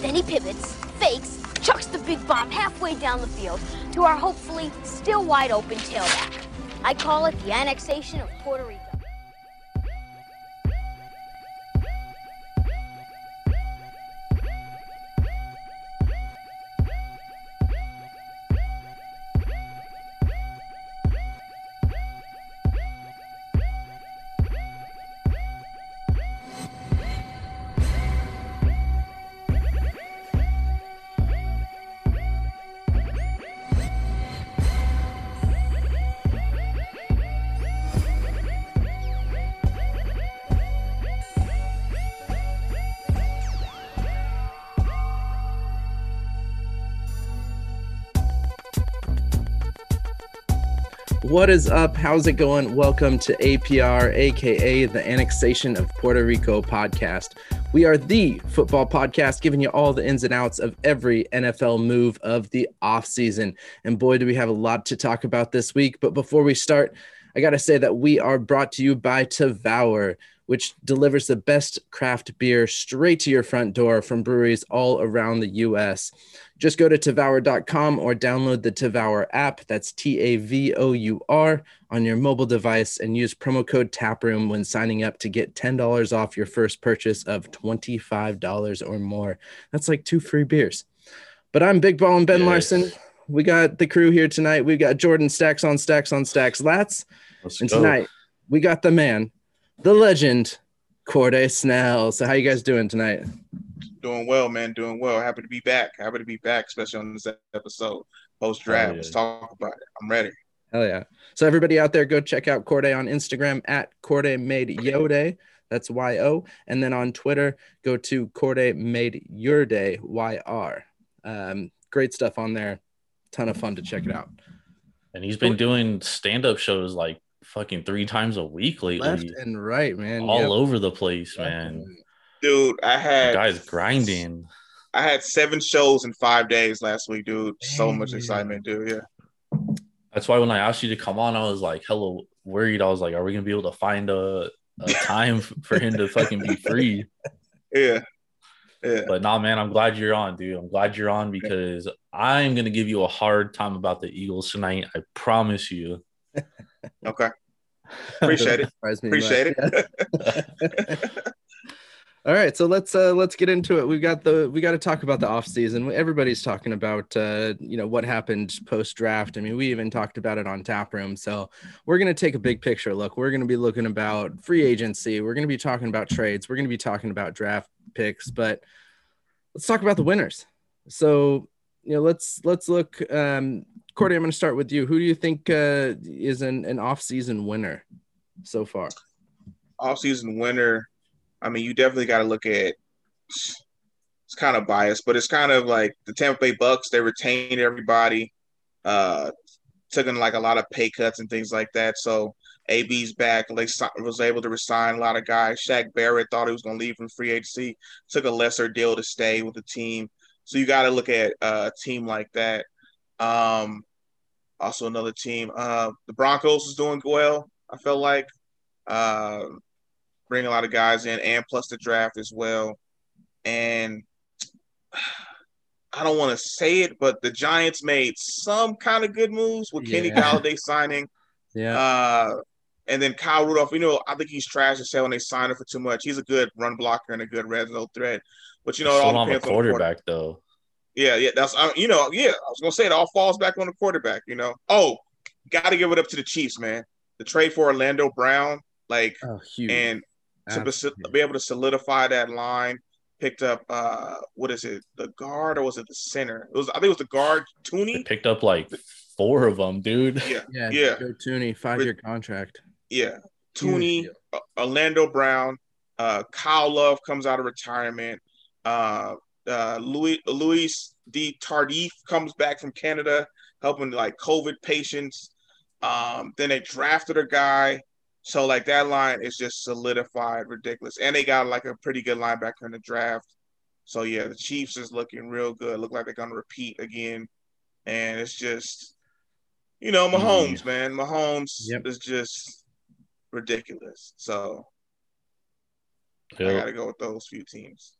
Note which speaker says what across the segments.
Speaker 1: Then he pivots, fakes, chucks the big bomb halfway down the field to our hopefully still wide open tailback. I call it the annexation of Puerto Rico.
Speaker 2: What is up? How's it going? Welcome to APR, aka the Annexation of Puerto Rico podcast. We are the football podcast giving you all the ins and outs of every NFL move of the offseason. And boy, do we have a lot to talk about this week. But before we start, I got to say that we are brought to you by Tavour which delivers the best craft beer straight to your front door from breweries all around the US. Just go to Tavour.com or download the Tavour app. That's T A V O U R on your mobile device and use promo code TAPROOM when signing up to get $10 off your first purchase of $25 or more. That's like two free beers. But I'm Big Ball and Ben yes. Larson. We got the crew here tonight. We've got Jordan Stacks on Stacks on Stacks Lats. Let's and go. tonight we got the man, the legend, Corday Snell. So how you guys doing tonight?
Speaker 3: Doing well, man. Doing well. Happy to be back. Happy to be back, especially on this episode. Post draft. Yeah. Let's talk about it. I'm ready.
Speaker 2: Hell yeah. So everybody out there, go check out Corday on Instagram at Corday Made Yode. That's Y O. And then on Twitter, go to Corday Made Your Day Y R. Um, great stuff on there. Ton of fun to check it out.
Speaker 4: And he's been doing stand up shows like fucking three times a week lately.
Speaker 2: Left and right, man.
Speaker 4: All yep. over the place, man.
Speaker 3: Dude, I had
Speaker 4: the guys grinding.
Speaker 3: I had seven shows in five days last week, dude. So much excitement, dude. Yeah.
Speaker 4: That's why when I asked you to come on, I was like, hello, worried. I was like, are we gonna be able to find a, a time for him to fucking be free?
Speaker 3: Yeah. Yeah.
Speaker 4: But nah, man, I'm glad you're on, dude. I'm glad you're on because I'm gonna give you a hard time about the Eagles tonight. I promise you.
Speaker 3: Okay. Appreciate it. Appreciate it.
Speaker 2: All right, so let's uh, let's get into it. We've got the we got to talk about the off season. Everybody's talking about uh, you know what happened post draft. I mean, we even talked about it on Tap Room. So we're gonna take a big picture look. We're gonna be looking about free agency. We're gonna be talking about trades. We're gonna be talking about draft picks. But let's talk about the winners. So you know, let's let's look. Um, Cordy, I'm going to start with you. Who do you think uh, is an, an off-season winner so far?
Speaker 3: Off-season winner. I mean, you definitely got to look at. It's kind of biased, but it's kind of like the Tampa Bay Bucks. They retained everybody, uh, took in like a lot of pay cuts and things like that. So AB's back. They was able to resign a lot of guys. Shaq Barrett thought he was going to leave from free agency, took a lesser deal to stay with the team. So you got to look at uh, a team like that. Um, also, another team. Uh, the Broncos is doing well. I felt like uh, bring a lot of guys in, and plus the draft as well. And I don't want to say it, but the Giants made some kind of good moves with Kenny yeah. Golladay signing.
Speaker 2: Yeah.
Speaker 3: Uh, and then Kyle Rudolph, you know, I think he's trash to say when they sign him for too much. He's a good run blocker and a good red zone threat. But you know, it all depends
Speaker 4: on the quarterback, though.
Speaker 3: Yeah, yeah, that's uh, you know, yeah. I was gonna say it all falls back on the quarterback. You know, oh, got to give it up to the Chiefs, man. The trade for Orlando Brown, like, oh, and to be able to solidify that line, picked up uh what is it, the guard or was it the center? It was I think it was the guard Thuney.
Speaker 4: They picked up like four of them, dude.
Speaker 3: Yeah,
Speaker 2: yeah, yeah. Joe Thuney, five year contract.
Speaker 3: Yeah, Thuney, uh, Orlando Brown, uh, Kyle Long comes out of retirement. Uh, uh, Louis Louis D Tardif comes back from Canada, helping like COVID patients. Um, then they drafted a guy, so like that line is just solidified, ridiculous, and they got like a pretty good linebacker in the draft. So yeah, the Chiefs is looking real good. Look like they're gonna repeat again, and it's just, you know, Mahomes, mm. man, Mahomes yep. is just ridiculous. So yep. I got to go with those few teams.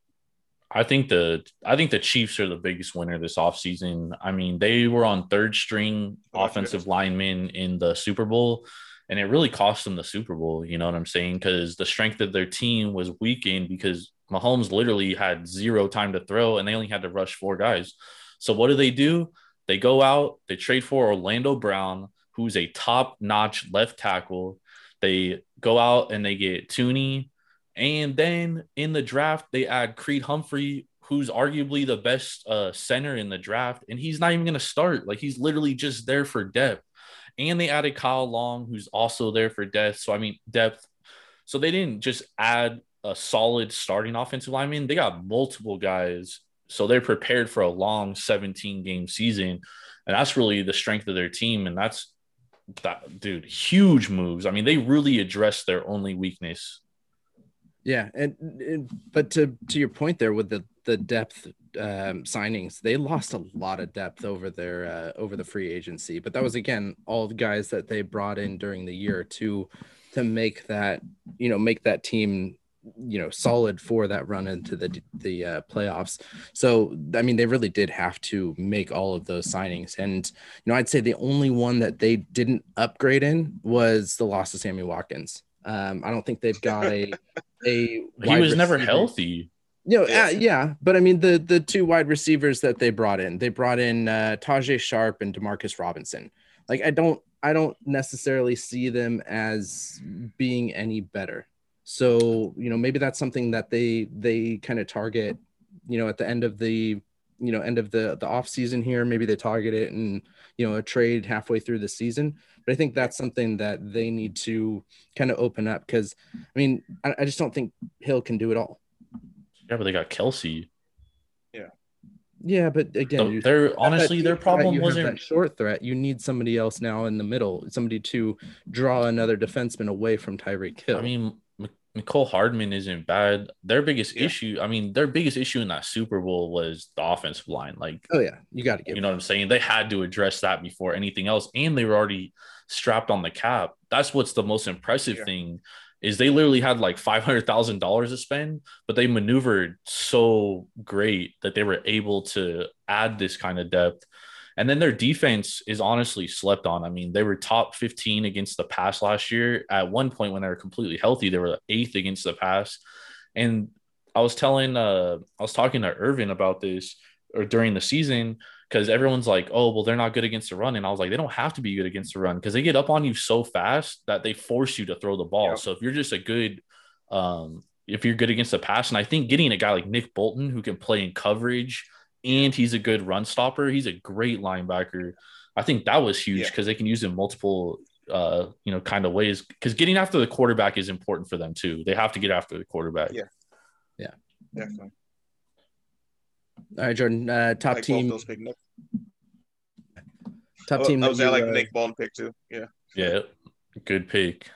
Speaker 4: I think the I think the Chiefs are the biggest winner this offseason. I mean, they were on third string
Speaker 3: Oh,
Speaker 4: offensive linemen in the Super Bowl, and it really cost them the Super Bowl. You know what I'm saying? Because the strength of their team was weakened because Mahomes literally had zero time to throw, and they only had to rush four guys. So what do they do? They go out, they trade for Orlando Brown, who's a top-notch left tackle. They go out and they get Thuney, and then in the draft, they add Creed Humphrey, who's arguably the best uh, center in the draft, and he's not even going to start. Like he's literally just there for depth. And they added Kyle Long, who's also there for depth. So I mean depth. So they didn't just add a solid starting offensive lineman; they got multiple guys. So they're prepared for a long 17 game season, and that's really the strength of their team. And that's that, dude, huge moves. I mean, they really addressed their only weakness
Speaker 2: Yeah, and, and but to to your point there with the the depth um, signings, they lost a lot of depth over their uh, over the free agency. But that was again all the guys that they brought in during the year to to make that you know make that team you know solid for that run into the the uh, playoffs. So I mean, they really did have to make all of those signings, and you know I'd say the only one that they didn't upgrade in was the loss of Sammy Watkins. Um, I don't think they've got a a
Speaker 4: he
Speaker 2: wide
Speaker 4: was never healthy.
Speaker 2: you know,
Speaker 3: Yeah.
Speaker 2: yeah. yeah, but I mean the the two wide receivers that they brought in, they brought in uh, Tajae Sharpe and Demarcus Robinson. Like I don't I don't necessarily see them as being any better. So you know maybe that's something that they they kind of target. You know at the end of the you know end of the the off season here, maybe they target it and you know a trade halfway through the season. But I think that's something that they need to kind of open up because I mean I, I just don't think Hill can do it all.
Speaker 4: Yeah, but they got Kelce.
Speaker 2: Yeah, Yeah, but again,
Speaker 4: So
Speaker 2: you-
Speaker 4: their honestly,
Speaker 2: deep
Speaker 4: their
Speaker 2: threat,
Speaker 4: problem
Speaker 2: you have
Speaker 4: wasn't
Speaker 2: that short threat. You need somebody else now in the middle, somebody to draw another defenseman away from Tyreek Hill.
Speaker 4: I mean, M- Mecole Hardman isn't bad. Their biggest
Speaker 3: Yeah.
Speaker 4: issue, I mean, their biggest issue in that Super Bowl was the offensive line. Like,
Speaker 2: oh yeah, you got to give.
Speaker 4: you know what I'm saying? They had to address that before anything else, and they were already strapped on the cap. That's what's the most impressive
Speaker 3: Yeah.
Speaker 4: thing is they literally had like five hundred thousand dollars to spend, but they maneuvered so great that they were able to add this kind of depth. And then their defense is honestly slept on. I mean, they were top 15 against the pass last year. At one point, when they were completely healthy, they were eighth against the pass. And I was telling, uh, I was talking to Irvin about this or during the season because everyone's like, oh, well, they're not good against the run. And I was like, they don't have to be good against the run because they get up on you so fast that they force you to throw the ball.
Speaker 3: Yep.
Speaker 4: So if you're just a good, um, if you're good against the pass, and I think getting a guy like Nick Bolton who can play in coverage and he's a good run stopper, he's a great linebacker. I think that was huge
Speaker 3: Yeah.
Speaker 4: because they can use him multiple, uh, you know, kind of ways. Because getting after the quarterback is important for them too. They have to get after the quarterback.
Speaker 3: Yeah, yeah. Definitely.
Speaker 2: All right, Jordan. Uh, top
Speaker 3: Like
Speaker 2: team.
Speaker 3: those Nick.
Speaker 2: Top
Speaker 3: Oh,
Speaker 2: team.
Speaker 3: I was
Speaker 2: that
Speaker 3: at
Speaker 2: you,
Speaker 3: like
Speaker 2: uh,
Speaker 3: Nick Bolton pick too. Yeah.
Speaker 4: Yeah, good pick.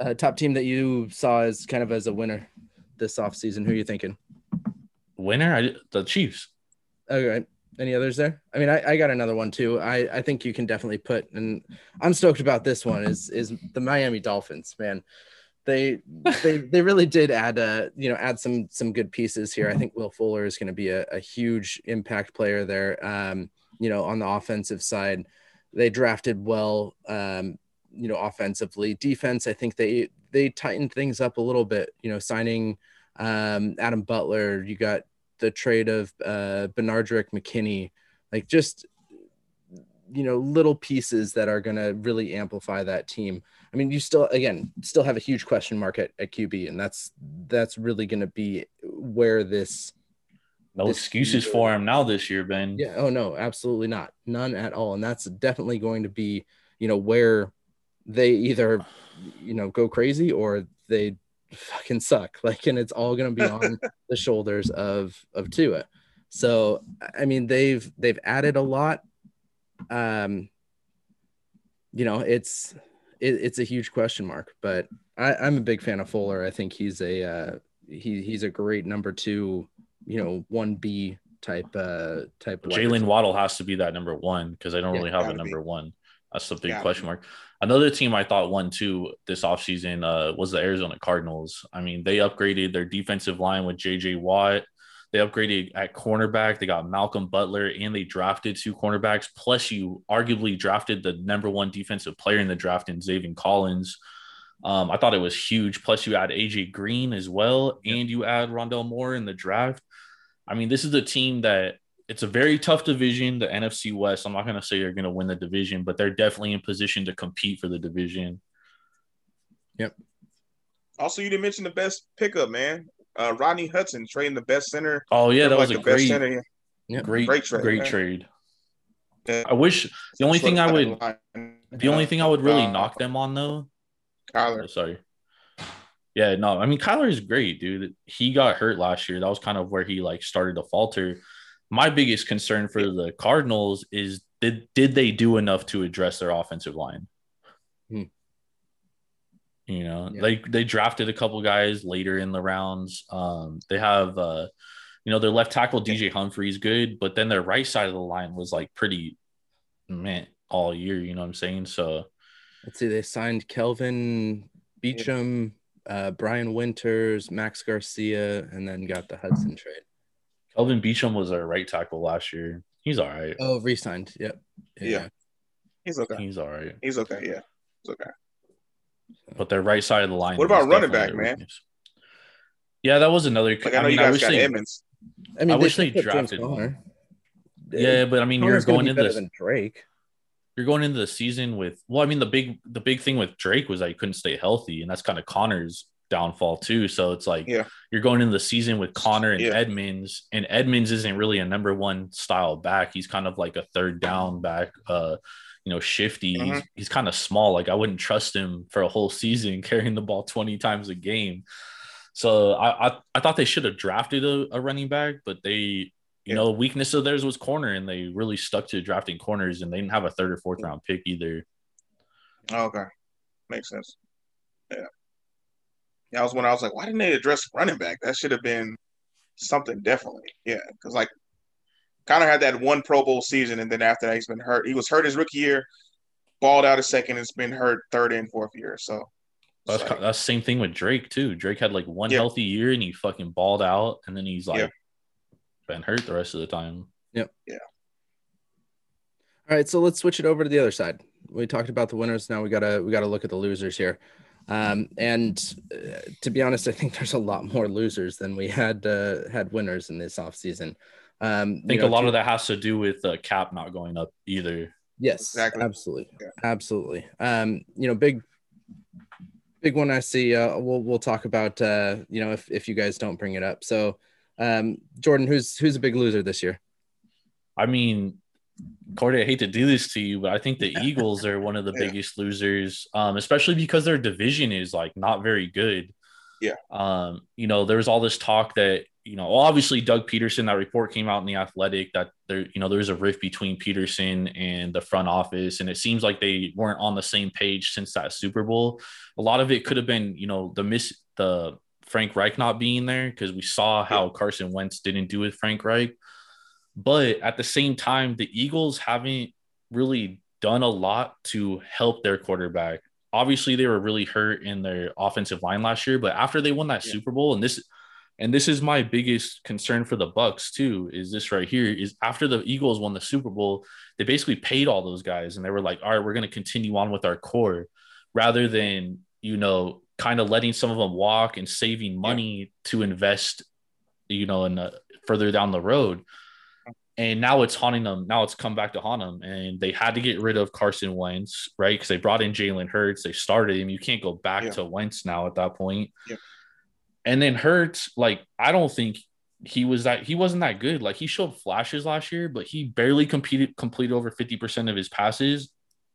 Speaker 2: uh, top team that you saw as kind of as a winner this offseason. Who are you thinking?
Speaker 4: Winner, I, the Chiefs.
Speaker 2: Okay. Any others there? I mean, I, I got another one too. I, I think you can definitely put, and I'm stoked about this one. Is is the Miami Dolphins? Man, they they they really did add uh you know add some some good pieces here. I think Will Fuller is going to be a, a huge impact player there. Um, you know, on the offensive side, they drafted well. Um, you know, offensively, defense. I think they they tightened things up a little bit. You know, signing um, Adam Butler. You got the trade of uh, Benardrick McKinney, like just you know little pieces that are going to really amplify that team. I mean, you still again still have a huge question mark at, at QB, and that's that's really going to be where this.
Speaker 4: No
Speaker 2: This
Speaker 4: excuses
Speaker 2: year-
Speaker 4: for him now this year, Ben.
Speaker 2: Yeah. Oh no, absolutely not, none at all, and that's definitely going to be you know where they either you know go crazy or they fucking suck like and it's all going to be on the shoulders of of Tua. So I mean they've they've added a lot um you know it's it, it's a huge question mark but I, I'm a big fan of Fuller. I think he's a uh, he he's a great number two, you know, one B type uh type. Jaylen.
Speaker 4: Waddle has to be that number one because I don't
Speaker 3: Yeah,
Speaker 4: really have a number one. That's the big
Speaker 3: Yeah.
Speaker 4: question mark. Another team I thought won too this offseason uh, was the Arizona Cardinals. I mean, they upgraded their defensive line with JJ Watt. They upgraded at cornerback. They got Malcolm Butler and they drafted two cornerbacks. Plus, you arguably drafted the number one defensive player in the draft in Zaven Collins. Um, I thought it was huge. Plus, you add AJ Green as well, and you add Rondale Moore in the draft. I mean, this is a team that it's a very tough division, the NFC West. I'm not going to say they're going to win the division, but they're definitely in position to compete for the division. Yep.
Speaker 3: Also, you didn't mention the best pickup, man. Uh, Rodney Hudson trading the best center.
Speaker 4: Oh yeah, that
Speaker 3: like
Speaker 4: was a
Speaker 3: the best
Speaker 4: great,
Speaker 3: center.
Speaker 2: Yeah.
Speaker 4: great,
Speaker 3: Great
Speaker 4: great
Speaker 3: trade,
Speaker 4: trade.
Speaker 3: Yeah.
Speaker 4: I wish the only thing I would, the only thing I would really
Speaker 3: Uh,
Speaker 4: knock them on though.
Speaker 3: Kyler.
Speaker 4: Oh, sorry. Yeah, no, I mean Kyler is great, dude. He got hurt last year. That was kind of where he like started to falter. My biggest concern for the Cardinals is did did they do enough to address their offensive line?
Speaker 2: Hmm.
Speaker 4: You know,
Speaker 2: Yeah.
Speaker 4: they they drafted a couple guys later in the rounds. Um, they have uh, you know, their left tackle DJ Humphries good, but then their right side of the line was like pretty man all year. You know what I'm saying? So
Speaker 2: Let's see. They signed Kelvin Beachum, uh, Brian Winters, Max Garcia, and then got the Hudson trade.
Speaker 4: Kelvin Beachum was our right tackle last year. He's all right.
Speaker 2: Oh, re-signed. Yep.
Speaker 3: Yeah. He's okay.
Speaker 4: He's all right.
Speaker 3: He's okay. Yeah. He's okay.
Speaker 4: But their right side of the line.
Speaker 3: What about running back, man?
Speaker 4: weakness. Yeah, that was another.
Speaker 3: Like I know
Speaker 4: mean,
Speaker 3: you
Speaker 4: I
Speaker 3: guys
Speaker 4: wish
Speaker 3: got
Speaker 4: they.
Speaker 3: Edmonds.
Speaker 2: I mean,
Speaker 4: I wish they
Speaker 2: picked up James
Speaker 4: drafted Yeah, but I mean, you're
Speaker 2: gonna be
Speaker 4: into this,
Speaker 2: than Drake.
Speaker 4: you're going into the season with. Well, I mean, the big the big thing with Drake was that he couldn't stay healthy, and that's kind of Conner's downfall too. So it's like
Speaker 3: Yeah.
Speaker 4: you're going into the season with Conner and
Speaker 3: Yeah.
Speaker 4: Edmonds, and Edmonds isn't really a number one style back. He's kind of like a third down back. Uh, you know, shifty. He's,
Speaker 3: Mhm.
Speaker 4: he's kind of small. Like I wouldn't trust him for a whole season carrying the ball 20 times a game. So I I, I thought they should have drafted a, a running back, but they, you know, weakness of theirs was corner, and they really stuck to drafting corners, and they didn't have a third or fourth round pick either.
Speaker 3: Oh, okay. Makes sense. Yeah. Yeah, I was when I was like, why didn't they address running back? That should have been something definitely. Yeah, because like Conner had that one Pro Bowl season, and then after that, he's been hurt. He was hurt his rookie year, balled out a second, and has been hurt third and fourth year. So
Speaker 4: That's
Speaker 3: it's like,
Speaker 4: that's the same thing with Drake too. Drake had like one
Speaker 3: Yeah.
Speaker 4: healthy year, and he fucking balled out, and then he's like
Speaker 3: Yeah.
Speaker 4: been hurt the rest of the time. Yep. Yeah.
Speaker 2: All right, so let's switch it over to the other side. We talked about the winners. Now we gotta we gotta look at the losers here. Um, and uh, to be honest, I think there's a lot more losers than we had uh, had winners in this offseason. Um,
Speaker 4: I think a lot of that has to do with uh, cap not going up either.
Speaker 2: Yes,
Speaker 3: Exactly.
Speaker 2: absolutely,
Speaker 3: Yeah.
Speaker 2: absolutely. Um, you know, big, big one. I see. Uh, we'll we'll talk about. Uh, you know, if if you guys don't bring it up. So, um, Jordan, who's who's a big loser this year?
Speaker 4: I mean, Cordy, I hate to do this to you, but I think the Eagles are one of the
Speaker 3: Yeah.
Speaker 4: biggest losers, um, especially because their division is like not very good.
Speaker 3: Yeah.
Speaker 4: Um, you know, there was all this talk that, you know, obviously Doug Pederson, that report came out in the athletic that there, you know, there's a rift between Pederson and the front office. And it seems like they weren't on the same page since that Super Bowl. A lot of it could have been, you know, the miss the Frank Reich not being there because we saw how Carson Wentz didn't do with Frank Reich. But at the same time, the Eagles haven't really done a lot to help their quarterback. Obviously, they were really hurt in their offensive line last year, but after they won that
Speaker 3: Yeah.
Speaker 4: Super Bowl, and this and this is my biggest concern for the Bucks too, is this right here is after the Eagles won the Super Bowl, they basically paid all those guys and they were like, all right, we're going to continue on with our core rather than, you know, kind of letting some of them walk and saving money to invest, you know, in uh, further down the road and now it's haunting them. Now it's come back to haunt them, and they had to get rid of Carson Wentz, right? Because they brought in Jalen Hurts, they started him. You can't go back
Speaker 3: Yeah.
Speaker 4: to Wentz now at that point.
Speaker 3: Yeah.
Speaker 4: And then Hurts, like I don't think he was that he wasn't that good. Like he showed flashes last year, but he barely competed completed over fifty percent of his passes.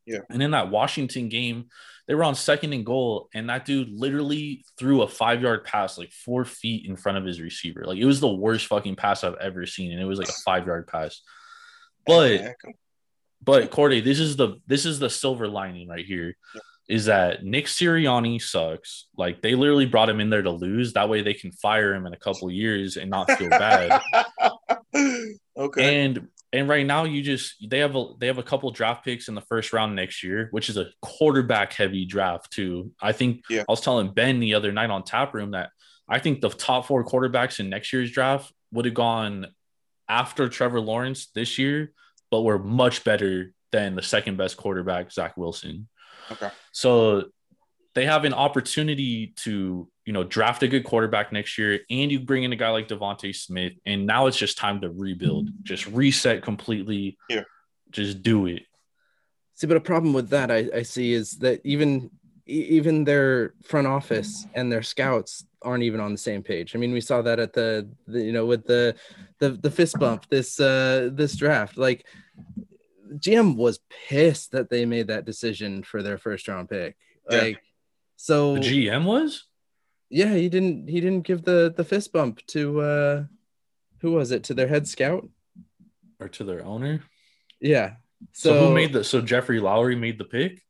Speaker 3: Yeah.
Speaker 4: And in that Washington game, they were on second and goal, and that dude literally threw a five yard pass like four feet in front of his receiver. Like it was the worst fucking pass I've ever seen, and it was like a five yard pass. But but Corday, this is the this is the silver lining right here. Is that Nick Sirianni sucks? Like they literally brought him in there to lose. That way they can fire him in a couple years and not feel bad.
Speaker 3: okay.
Speaker 4: And And right now, you just they have a they have a couple draft picks in the first round next year, which is a quarterback heavy draft too. I think
Speaker 3: Yeah.
Speaker 4: I was telling Ben the other night on Tap Room that I think the top four quarterbacks in next year's draft would have gone after Trevor Lawrence this year, but were much better than the second best quarterback, Zach Wilson.
Speaker 3: Okay.
Speaker 4: So they have an opportunity to, you know, draft a good quarterback next year, and you bring in a guy like Devontae Smith, and now it's just time to rebuild, just reset completely.
Speaker 3: Yeah.
Speaker 4: Just do it.
Speaker 2: See, but a problem with that I, I see is that even even their front office and their scouts aren't even on the same page. I mean, we saw that at the, the you know with the the the fist bump this uh this draft. Like GM was pissed that they made that decision for their first round pick.
Speaker 3: Yeah.
Speaker 2: Like so
Speaker 4: The GM was
Speaker 2: yeah, he didn't he didn't give the the fist bump to uh who was it to their head scout?
Speaker 4: or to their owner.
Speaker 2: Yeah.
Speaker 4: So,
Speaker 2: So,
Speaker 4: who made the so Jeffrey Lurie made the pick?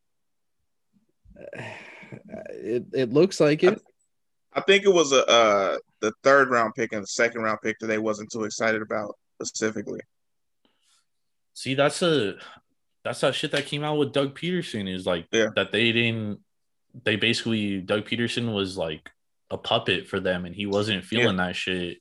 Speaker 2: it, it looks like it.
Speaker 3: I think it was a uh, the third round pick and the second round pick that they wasn't too excited about specifically.
Speaker 4: See, that's a that's that shit that came out with Doug Pederson is like
Speaker 3: Yeah.
Speaker 4: that they didn't they basically Doug Pederson was like a puppet for them and he wasn't feeling that shit.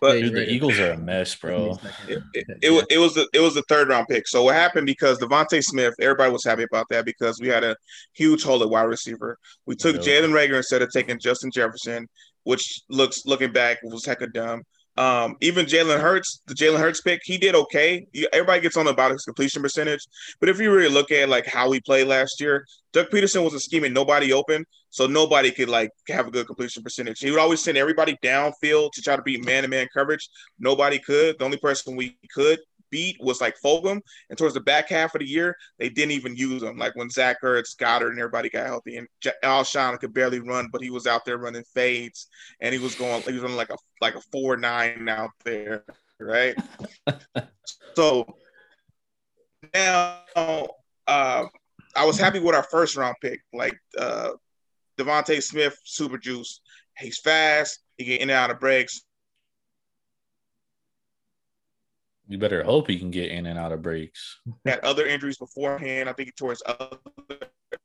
Speaker 3: But
Speaker 4: Dude, the
Speaker 2: right.
Speaker 4: Eagles are a mess, bro.
Speaker 3: it, it, it, was it was the it was the third round pick. So what happened because Devontae Smith, everybody was happy about that because we had a huge hole at wide receiver. We took
Speaker 4: Yeah.
Speaker 3: Jalen Reagor instead of taking Justin Jefferson, which looks looking back was heck of dumb. Um, even Jalen Hurts, the Jalen Hurts pick, he did okay. Everybody gets on about his completion percentage, but if you really look at like how he played last year, Doug Pederson wasn't scheming nobody open, so nobody could like have a good completion percentage. He would always send everybody downfield to try to beat man-to-man coverage. Nobody could. The only person we could beat was like Fulgham. And towards the back half of the year, they didn't even use him. Like when Zach Ertz, Goedert, and everybody got healthy, and J- Alshon could barely run, but he was out there running fades, and he was going. He was running like a like a four nine out there, right? so now, uh, I was happy with our first round pick, like uh, Devontae Smith, super juice. He's fast. He get in and out of breaks.
Speaker 4: You better hope he can get in and out of breaks.
Speaker 3: had other injuries beforehand. I think he tore his other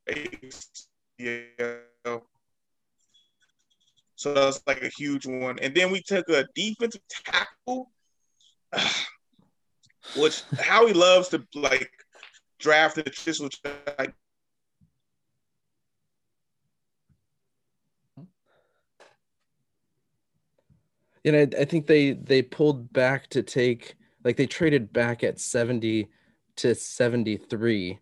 Speaker 3: ACL. So that's like a huge one. And then we took a defensive tackle, which Howie loves to like draft the just which like
Speaker 2: you know, I think they they pulled back to take like they traded back at 70 to 73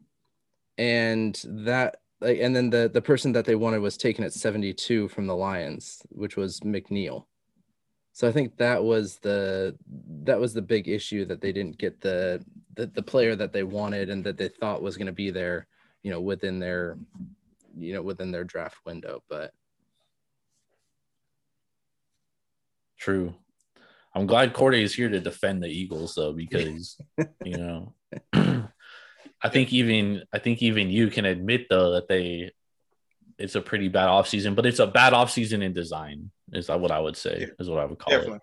Speaker 2: and that like and then the the person that they wanted was taken at 72 from the Lions, which was McNeill. So I think that was the that was the big issue that they didn't get the the, the player that they wanted and that they thought was going to be there, you know, within their you know, within their draft window, but
Speaker 4: True. I'm glad Corday is here to defend the Eagles though, because you know I think even I think even you can admit though that they it's a pretty bad offseason, but it's a bad offseason in design, is that what I would say, is what I would call
Speaker 3: definitely.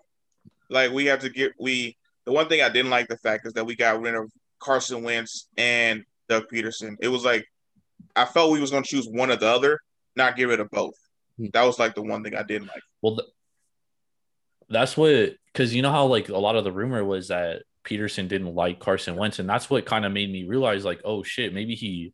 Speaker 3: Like we have to get we the one thing I didn't like the fact is that we got rid of Carson Wentz and Doug Pederson. It was like I felt we was gonna choose one or the other, not get rid of both.
Speaker 2: Hmm.
Speaker 3: That was like the one thing I didn't like.
Speaker 4: Well, th- that's what because you know how like a lot of the rumor was that Pederson didn't like Carson Wentz, and that's what kind of made me realize like, oh shit, maybe he,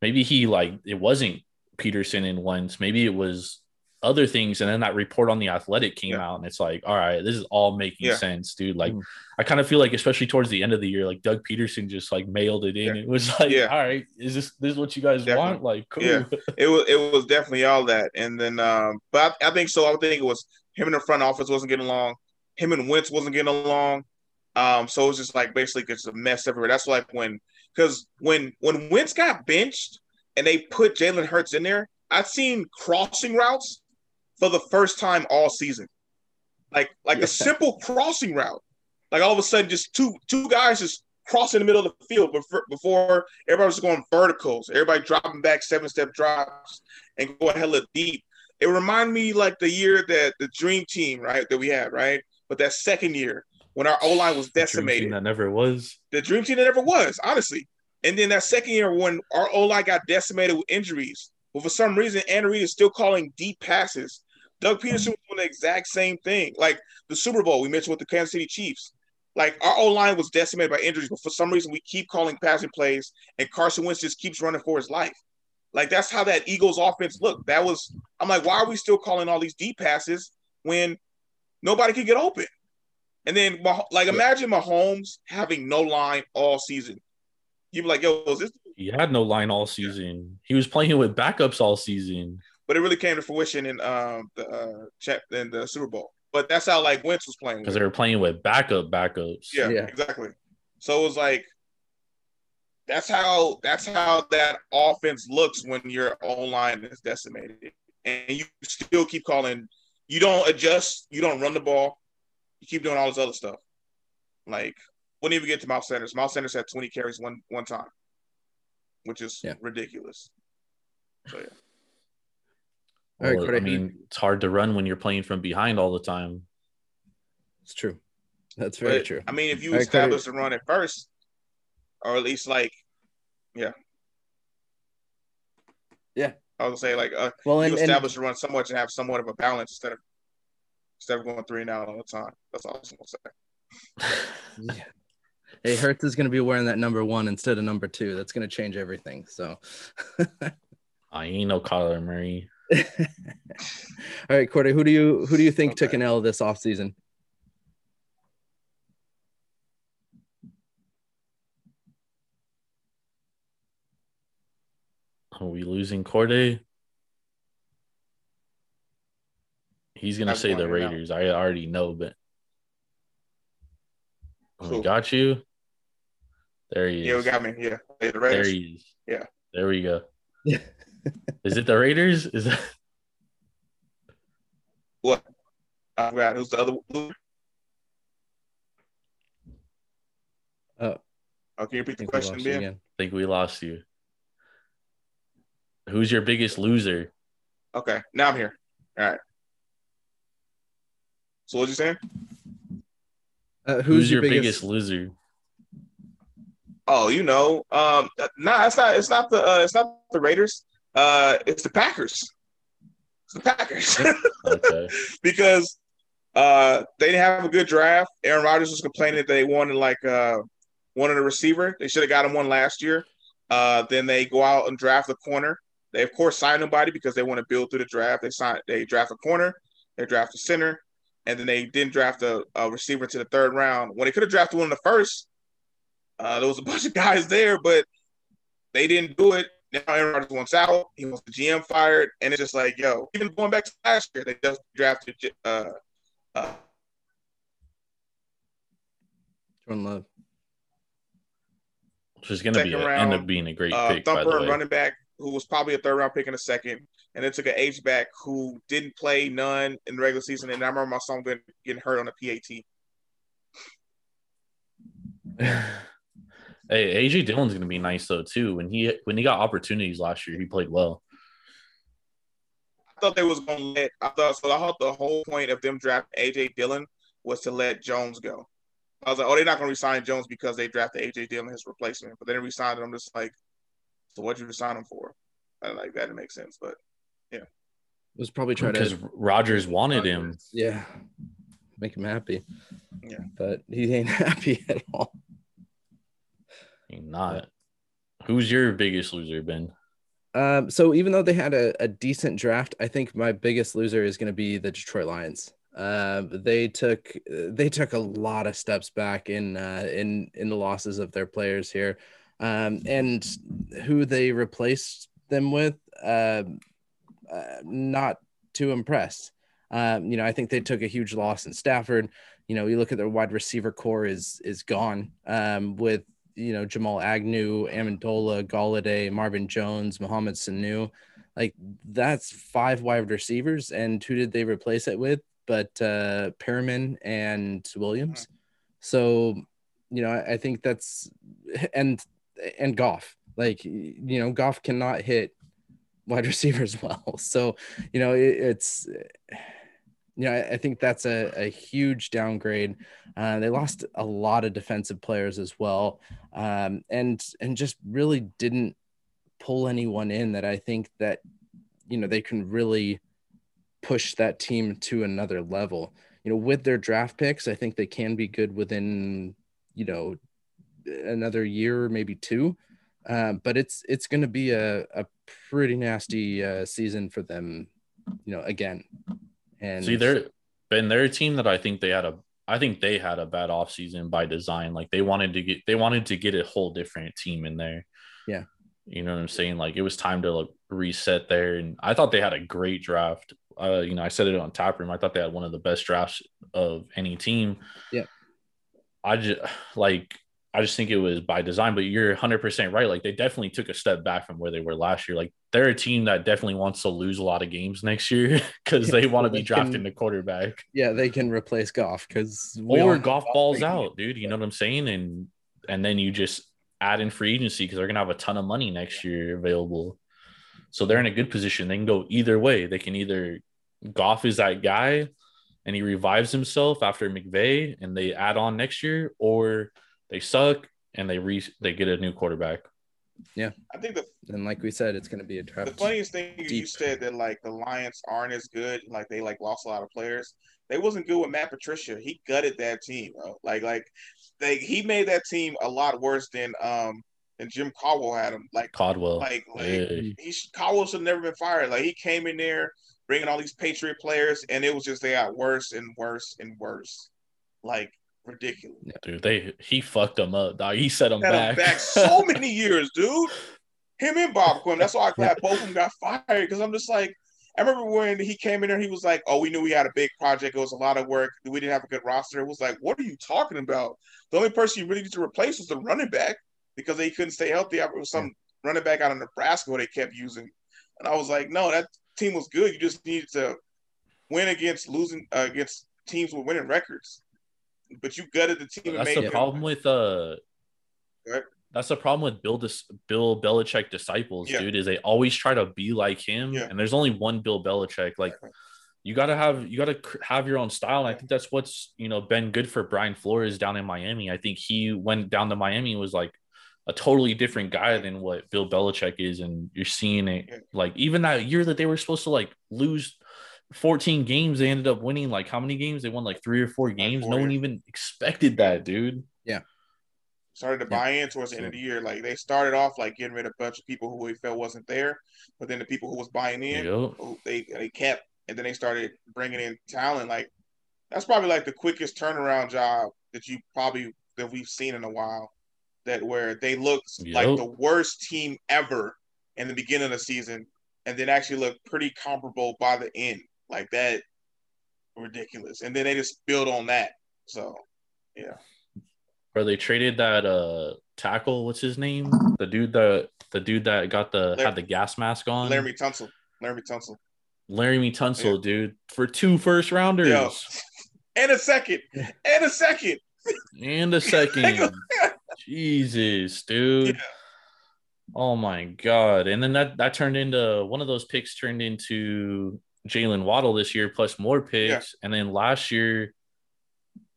Speaker 4: maybe he like it wasn't Pederson and Wentz, maybe it was other things, and then that report on the Athletic came
Speaker 3: Yeah.
Speaker 4: out, and it's like, all right, this is all making
Speaker 3: Yeah.
Speaker 4: sense, dude. Like,
Speaker 2: Mhm.
Speaker 4: I kind of feel like, especially towards the end of the year, like Doug Pederson just like mailed it in.
Speaker 3: Yeah.
Speaker 4: It was like,
Speaker 3: Yeah.
Speaker 4: all right, is this this is what you guys
Speaker 3: Definitely.
Speaker 4: want? Like, cool.
Speaker 3: Yeah. It was it was definitely all that. And then um but I, I think so I think it was him and the front office wasn't getting along. Him and Wentz wasn't getting along. Um so it was just like basically just a mess everywhere. That's like when because when when Wentz got benched and they put Jalen Hurts in there, I've seen crossing routes for the first time all season. Like like
Speaker 2: Yeah.
Speaker 3: a simple crossing route. Like all of a sudden just two two guys just crossing the middle of the field before, before everybody was going verticals, everybody dropping back seven step drops and going a hella deep. It reminded me like the year that the dream team, right, that we had, right? But that second year when our O line was
Speaker 4: The dream team
Speaker 3: decimated.
Speaker 4: That never was.
Speaker 3: The dream team that never was, honestly. And then that second year when our O line got decimated with injuries, but for some reason, Andy Reid is still calling deep passes. Doug Pederson was doing the exact same thing. Like the Super Bowl we mentioned with the Kansas City Chiefs. Like our O line was decimated by injuries, but for some reason we keep calling passing plays, and Carson Wentz just keeps running for his life. Like that's how that Eagles offense looked. That was I'm like, why are we still calling all these deep passes when nobody can get open? And then like imagine Mahomes having no line all season. You'd be like, yo, is this
Speaker 4: He had no line all season. He was playing with backups all season.
Speaker 3: But it really came to fruition in um the uh chat in the Super Bowl. But that's how like Wentz was playing.
Speaker 4: because they were playing with backup backups.
Speaker 3: Yeah,
Speaker 2: Yeah.
Speaker 3: exactly. So it was like that's how that's how that offense looks when your O line is decimated, and you still keep calling. You don't adjust. You don't run the ball. You keep doing all this other stuff. Like wouldn't even get to Miles Sanders. Miles Sanders had twenty carries one one time, which is
Speaker 2: Yeah.
Speaker 3: ridiculous. So yeah,
Speaker 2: All right,
Speaker 4: Well,
Speaker 2: Corey,
Speaker 4: I mean, it's hard to run when you're playing from behind all the time.
Speaker 2: It's true. That's very
Speaker 3: But,
Speaker 2: true.
Speaker 3: I mean, if you
Speaker 2: All right, Carter.
Speaker 3: establish the run at first, or at least like, yeah,
Speaker 2: Yeah.
Speaker 3: I was gonna say like, uh,
Speaker 2: Well,
Speaker 3: you
Speaker 2: and, and
Speaker 3: establish the run so much and have somewhat of a balance instead of instead of going three and out all the time. That's all I was gonna say.
Speaker 2: Yeah. Hey, Hurts is going to be wearing that number one instead of number two. That's going to change everything. So,
Speaker 4: I ain't no Kyler Murray.
Speaker 2: all right, Cordy, who do you who do you think took an L this offseason?
Speaker 4: Are we losing Corday? He's gonna
Speaker 3: I'm
Speaker 4: say the
Speaker 3: wondering now.
Speaker 4: Raiders. I already know, but oh,
Speaker 3: we
Speaker 4: got you. There he is.
Speaker 3: Yeah, we got me. Yeah, Hey, the
Speaker 4: there
Speaker 3: Raiders.
Speaker 4: he is.
Speaker 3: Yeah.
Speaker 4: There we go.
Speaker 2: Yeah.
Speaker 4: is it the Raiders? Is that what?
Speaker 3: I forgot who's the other. Who?
Speaker 2: Oh.
Speaker 3: Oh, can you repeat the question,
Speaker 2: lost
Speaker 3: Ben?
Speaker 2: again.
Speaker 4: I think we lost you. Who's your biggest loser?
Speaker 3: Okay, now I'm here. All right. So what you saying?
Speaker 2: Uh,
Speaker 4: Who's, your biggest, loser?
Speaker 3: Oh, you know, um, nah, it's not. It's not the. Uh, it's not the Raiders. Uh, it's the Packers. It's the Packers
Speaker 4: Okay.
Speaker 3: because uh, they didn't have a good draft. Aaron Rodgers was complaining that they wanted like uh, wanted a receiver. They should have got him one last year. Uh, then they go out and draft a corner. They of course sign nobody because they want to build through the draft. They sign. They draft a corner. They draft a center, and then they didn't draft a, a receiver to the third round. When they could have drafted one in the first, uh, there was a bunch of guys there, but they didn't do it. Now Aaron Rodgers wants out. He wants the GM fired, and it's just like, yo, even going back to last year, they just drafted uh, uh,
Speaker 2: Jordan Love.
Speaker 4: Which is gonna be
Speaker 3: Second
Speaker 4: a,
Speaker 3: round,
Speaker 4: end up being a great
Speaker 3: uh,
Speaker 4: pick, by
Speaker 3: thumper
Speaker 4: the way.
Speaker 3: running back who was probably a third round pick in a second, and then took an H back who didn't play none in the regular season. And I remember my son getting, getting hurt on a PAT.
Speaker 4: hey, AJ Dillon's gonna be nice though too. When he when he got opportunities last year, he played well.
Speaker 3: I thought they was gonna let. I thought so. I thought the whole point of them drafting AJ Dillon was to let Jones go. I was like, oh, they're not gonna resign Jones because they drafted AJ Dillon his replacement, but then they didn't resign him. I'm just like, so what you resign him for? I like that. It makes sense, but yeah, it
Speaker 2: Was probably trying
Speaker 4: Because
Speaker 2: to
Speaker 4: Rodgers wanted him.
Speaker 2: yeah make him happy.
Speaker 3: Yeah.
Speaker 2: but he ain't happy at all.
Speaker 4: You're not. Who's your biggest loser, Ben?
Speaker 2: Um, so even though they had a, a decent draft, I think my biggest loser is going to be the Detroit Lions. Uh, they took they took a lot of steps back in uh, in in the losses of their players here, um, and who they replaced them with, uh, uh, not too impressed. Um, you know, I think they took a huge loss in Stafford. You know, you look at their wide receiver core is is gone um, with you know Jamal Agnew, Amendola, Golladay, Marvin Jones, Mohamed Sanu. Like that's five wide receivers, and who did they replace it with? But uh, Perriman and Williams. So, you know, I, I think that's and and Goff. Like you know, Goff cannot hit wide receivers well. So, you know, it, it's Yeah, I, I think that's a, a huge downgrade. Uh, they lost a lot of defensive players as well, um, and and just really didn't pull anyone in that I think that you know they can really push that team to another level. You know, with their draft picks, I think they can be good within you know another year, maybe two. Uh, but it's it's going to be a, a pretty nasty uh, season for them, you know, again. And
Speaker 4: see, they're been their team that I think they had a I think they had a bad offseason by design. Like they wanted to get they wanted to get a whole different team in there.
Speaker 2: Yeah.
Speaker 4: You know what I'm saying? Like it was time to like reset there. And I thought they had a great draft. Uh, you know, I said it on Taproom. I thought they had one of the best drafts of any team.
Speaker 2: Yeah.
Speaker 4: I just like I just think it was by design, but you're 100% right. Like they definitely took a step back from where they were last year. Like they're a team that definitely wants to lose a lot of games next year because they want to be drafting the quarterback.
Speaker 2: Yeah, they can replace Goff because
Speaker 4: or Goff balls out, dude. You know what I'm saying? And and then you just add in free agency because they're gonna have a ton of money next year available. So they're in a good position. They can go either way. They can either Goff is that guy and he revives himself after McVay and they add on next year, or they suck and they re they get a new quarterback.
Speaker 2: Yeah,
Speaker 3: I think the
Speaker 2: and like we said, it's going to be a draft.
Speaker 3: The funniest thing deep. you said that like the Lions aren't as good, like they like lost a lot of players. They wasn't good with Matt Patricia. He gutted that team, bro. Like like they he made that team a lot worse than um than Jim Caldwell had him. Like
Speaker 4: Caldwell,
Speaker 3: like like hey. he Caldwell should never been fired. Like he came in there bringing all these Patriot players, and it was just they got worse and worse and worse. Like ridiculous.
Speaker 4: Dude, they he fucked them up, dog. He set them back.
Speaker 3: back so many years, dude. Him and Bob Quinn. That's why I'm glad both of them got fired because I'm just like, I remember when he came in there, he was like, "Oh, we knew we had a big project. It was a lot of work. We didn't have a good roster." It was like, "What are you talking about? The only person you really need to replace was the running back because they couldn't stay healthy. It was some yeah. running back out of Nebraska who they kept using." And I was like, "No, that team was good. You just needed to win against losing uh, against teams with winning records." But you gutted the team.
Speaker 4: That's the problem with uh. Right. That's the problem with Bill Dis- Bill Belichick disciples, yeah. dude. Is they always try to be like him, yeah. and there's only one Bill Belichick. Like, you gotta have you gotta have your own style. And I think that's what's you know been good for Brian Flores down in Miami. I think he went down to Miami was like a totally different guy than what Bill Belichick is, and you're seeing it like even that year that they were supposed to like lose 14 games, they ended up winning like how many games? They won like three or four games. Four no one even expected that, dude.
Speaker 2: Yeah.
Speaker 3: Started to buy in towards the end of the year. Like they started off like getting rid of a bunch of people who we felt wasn't there, but then the people who was buying in, yep. they they kept, and then they started bringing in talent. Like that's probably like the quickest turnaround job that you probably that we've seen in a while. That where they looked yep. like the worst team ever in the beginning of the season, and then actually looked pretty comparable by the end like that ridiculous. And then they just build on that. So yeah.
Speaker 4: Where they traded that uh tackle, what's his name? The dude that the dude that got the Larry, had the gas mask on.
Speaker 3: Laremy Tunsil. Laremy Tunsil.
Speaker 4: Laremy Tunsil, yeah. dude, for two first rounders. Yo.
Speaker 3: And a second. And a second.
Speaker 4: And a second. Jesus, dude. Yeah. Oh my god. And then that that turned into one of those picks turned into Jaylen Waddle this year plus more picks, yeah. and then last year,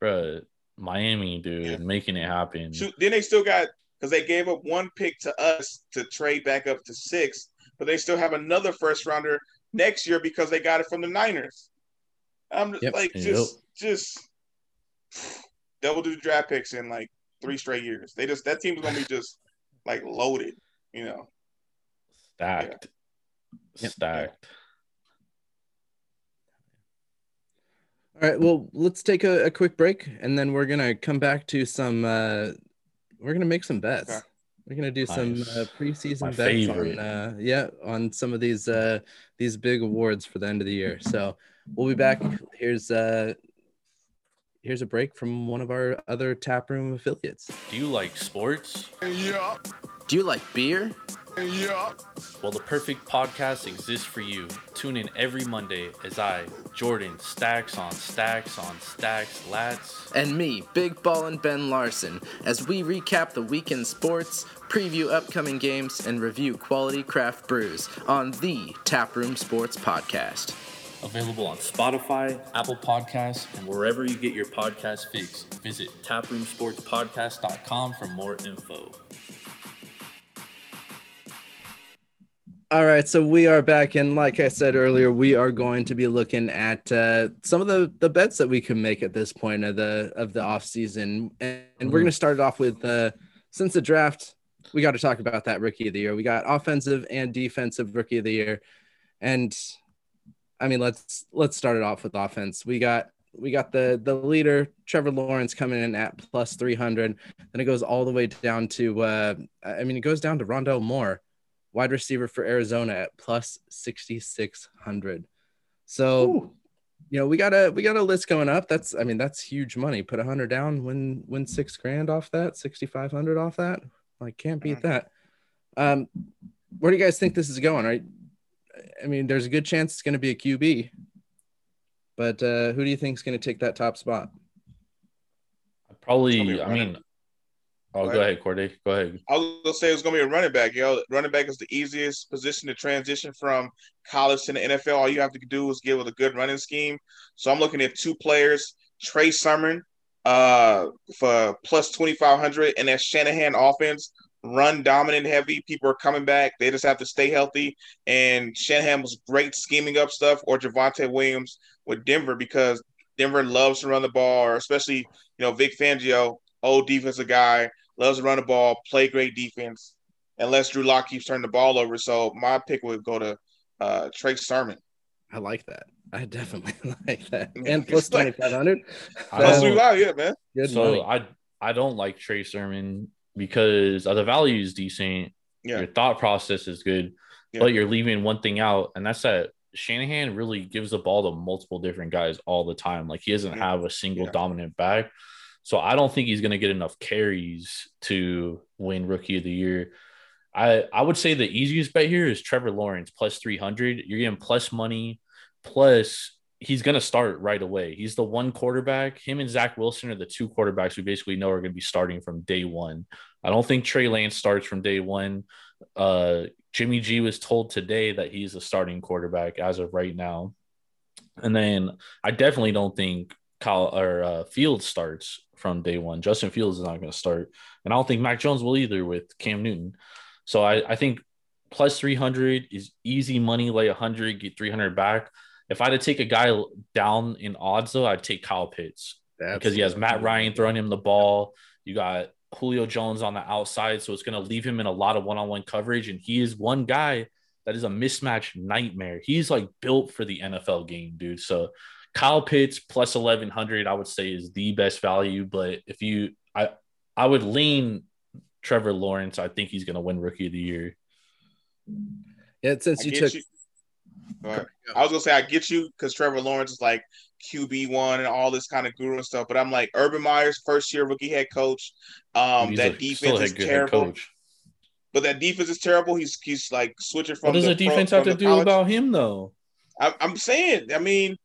Speaker 4: bro, Miami, dude, yeah. making it happen.
Speaker 3: then they still got because they gave up one pick to us to trade back up to six, but they still have another first rounder next year because they got it from the Niners. I'm just, yep. like just yep. just double do draft picks in like three straight years. They just that team's gonna be just like loaded, you know.
Speaker 4: Stacked. Yeah. Stacked.
Speaker 2: All right. Well, let's take a, a, quick break, and then we're gonna come back to some. Uh, we're gonna make some bets. Okay. We're gonna do nice. some uh, preseason My bets favorite. on, uh, yeah, on some of these uh, these big awards for the end of the year. So we'll be back. Here's uh, here's a break from one of our other tap room affiliates.
Speaker 4: Do you like sports?
Speaker 5: Yeah.
Speaker 2: Do you like beer?
Speaker 5: Yeah.
Speaker 4: Well, the perfect podcast exists for you. Tune in every Monday as I, Jordan, stacks on stacks on stacks, lats.
Speaker 2: And me, Big Ball and Ben Larson, as we recap the weekend sports, preview upcoming games, and review quality craft brews on the Taproom Sports Podcast.
Speaker 4: Available on Spotify, Apple Podcasts, and wherever you get your podcast fix. Visit taproomsportspodcast.com for more info.
Speaker 2: All right, so we are back, and like I said earlier, we are going to be looking at uh, some of the the bets that we can make at this point of the of the off season, and, and we're going to start it off with uh, since the draft, we got to talk about that rookie of the year. We got offensive and defensive rookie of the year, and I mean let's let's start it off with offense. We got we got the the leader Trevor Lawrence coming in at plus three hundred, then it goes all the way down to uh, I mean it goes down to Rondale Moore wide receiver for Arizona at plus 6600. So, Ooh. you know, we got a we got a list going up. That's I mean, that's huge money. Put a hundred down, win win six grand off that, 6500 off that. Like can't beat that. Um, where do you guys think this is going? Right. I mean, there's a good chance it's going to be a QB, but uh, who do you think is going to take that top spot?
Speaker 4: Probably, I mean, Oh, go, go ahead, Corday. Go ahead.
Speaker 3: I was gonna say it's gonna be a running back. Yo, running back is the easiest position to transition from college to the NFL. All you have to do is get with a good running scheme. So I'm looking at two players: Trey Sermon uh, for plus twenty five hundred, and that Shanahan offense run dominant heavy. People are coming back. They just have to stay healthy. And Shanahan was great scheming up stuff, or Javonte Williams with Denver because Denver loves to run the ball, or especially you know Vic Fangio, old defensive guy loves to run the ball, play great defense, unless Drew Lock keeps turning the ball over. So my pick would go to uh, Trey Sermon.
Speaker 2: I like that. I definitely like that. And plus twenty five hundred.
Speaker 3: Plus three wow, yeah, man.
Speaker 4: Good so money. I I don't like Trey Sermon because the value is decent. Yeah. Your thought process is good, yeah. but you're leaving one thing out, and that's that Shanahan really gives the ball to multiple different guys all the time. Like he doesn't have a single yeah. dominant back. So I don't think he's going to get enough carries to win Rookie of the Year. I I would say the easiest bet here is Trevor Lawrence plus 300. You're getting plus money, plus he's going to start right away. He's the one quarterback. Him and Zach Wilson are the two quarterbacks we basically know are going to be starting from day one. I don't think Trey Lance starts from day one. Uh, Jimmy G was told today that he's a starting quarterback as of right now. And then I definitely don't think Kyle or uh, Fields starts from day one. Justin Fields is not going to start, and I don't think Mac Jones will either with Cam Newton. So I, I think plus 300 is easy money, lay 100, get 300 back. If I had to take a guy down in odds, though, I'd take Kyle Pitts That's because he has Matt Ryan throwing him the ball. You got Julio Jones on the outside, so it's going to leave him in a lot of one on one coverage. And he is one guy that is a mismatch nightmare. He's like built for the NFL game, dude. So Kyle Pitts plus 1100, I would say is the best value. But if you, I, I would lean Trevor Lawrence. I think he's going to win Rookie of the Year.
Speaker 2: Yeah, since you took.
Speaker 3: You. I was gonna say I get you because Trevor Lawrence is like QB one and all this kind of guru and stuff, but I'm like Urban Meyer's first year rookie head coach. Um, that a, defense is terrible. But that defense is terrible. He's he's like switching from.
Speaker 4: What does the, the defense pro, have to do college. about him though?
Speaker 3: I, I'm saying, I mean,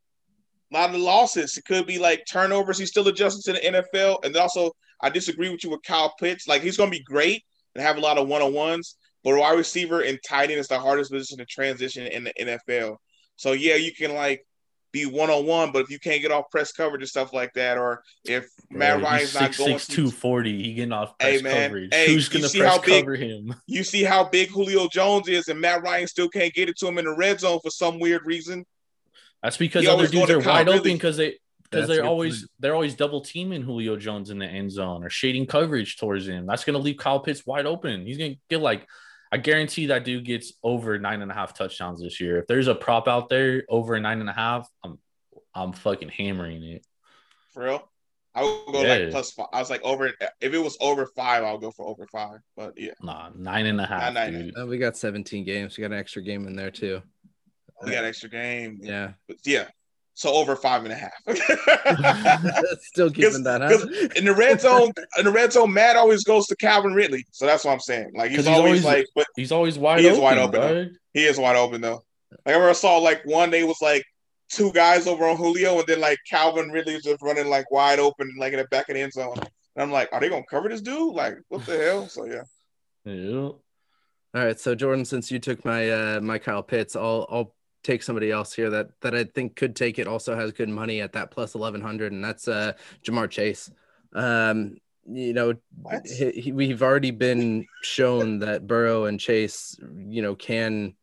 Speaker 3: a lot of losses. It could be like turnovers. He's still adjusting to the NFL. And also, I disagree with you with Kyle Pitts. Like he's going to be great and have a lot of one on ones, but wide receiver and tight end is the hardest position to transition in the NFL. So yeah, you can like be one on one, but if you can't get off press coverage and stuff like that, or if Matt Ryan's not going
Speaker 4: six two forty, he getting off press hey, man, coverage. Hey, Who's gonna press
Speaker 3: big,
Speaker 4: cover him?
Speaker 3: You see how big Julio Jones is, and Matt Ryan still can't get it to him in the red zone for some weird reason.
Speaker 4: That's because other dudes are wide really, open because they because they're always point. they're always double teaming Julio Jones in the end zone or shading coverage towards him. That's gonna leave Kyle Pitts wide open. He's gonna get like I guarantee that dude gets over nine and a half touchdowns this year. If there's a prop out there over nine and a half, I'm I'm fucking hammering it.
Speaker 3: For real? I would go yeah. like plus five. I was like over if it was over five, I'll go for over five. But yeah.
Speaker 4: Nah, nine and a half. Nine, nine,
Speaker 2: oh, we got 17 games. We got an extra game in there too.
Speaker 3: We got extra game.
Speaker 2: Yeah.
Speaker 3: But yeah. So over five and a half.
Speaker 2: Still keeping that. Huh?
Speaker 3: In the red zone, in the red zone, Matt always goes to Calvin Ridley. So that's what I'm saying. Like he's, he's always, always, like, but
Speaker 4: he's always wide. He is open,
Speaker 3: wide open. He is wide open though. Like I ever saw like one day was like two guys over on Julio, and then like Calvin Ridley is just running like wide open, like in the back of the end zone. And I'm like, are they gonna cover this dude? Like, what the hell? So yeah.
Speaker 4: Yeah.
Speaker 2: All right, so Jordan, since you took my uh my Kyle Pitts, I'll I'll take somebody else here that that I think could take it. Also has good money at that plus eleven hundred, and that's uh Ja'Marr Chase. Um, you know, he, he, we've already been shown that Burrow and Chase, you know, can,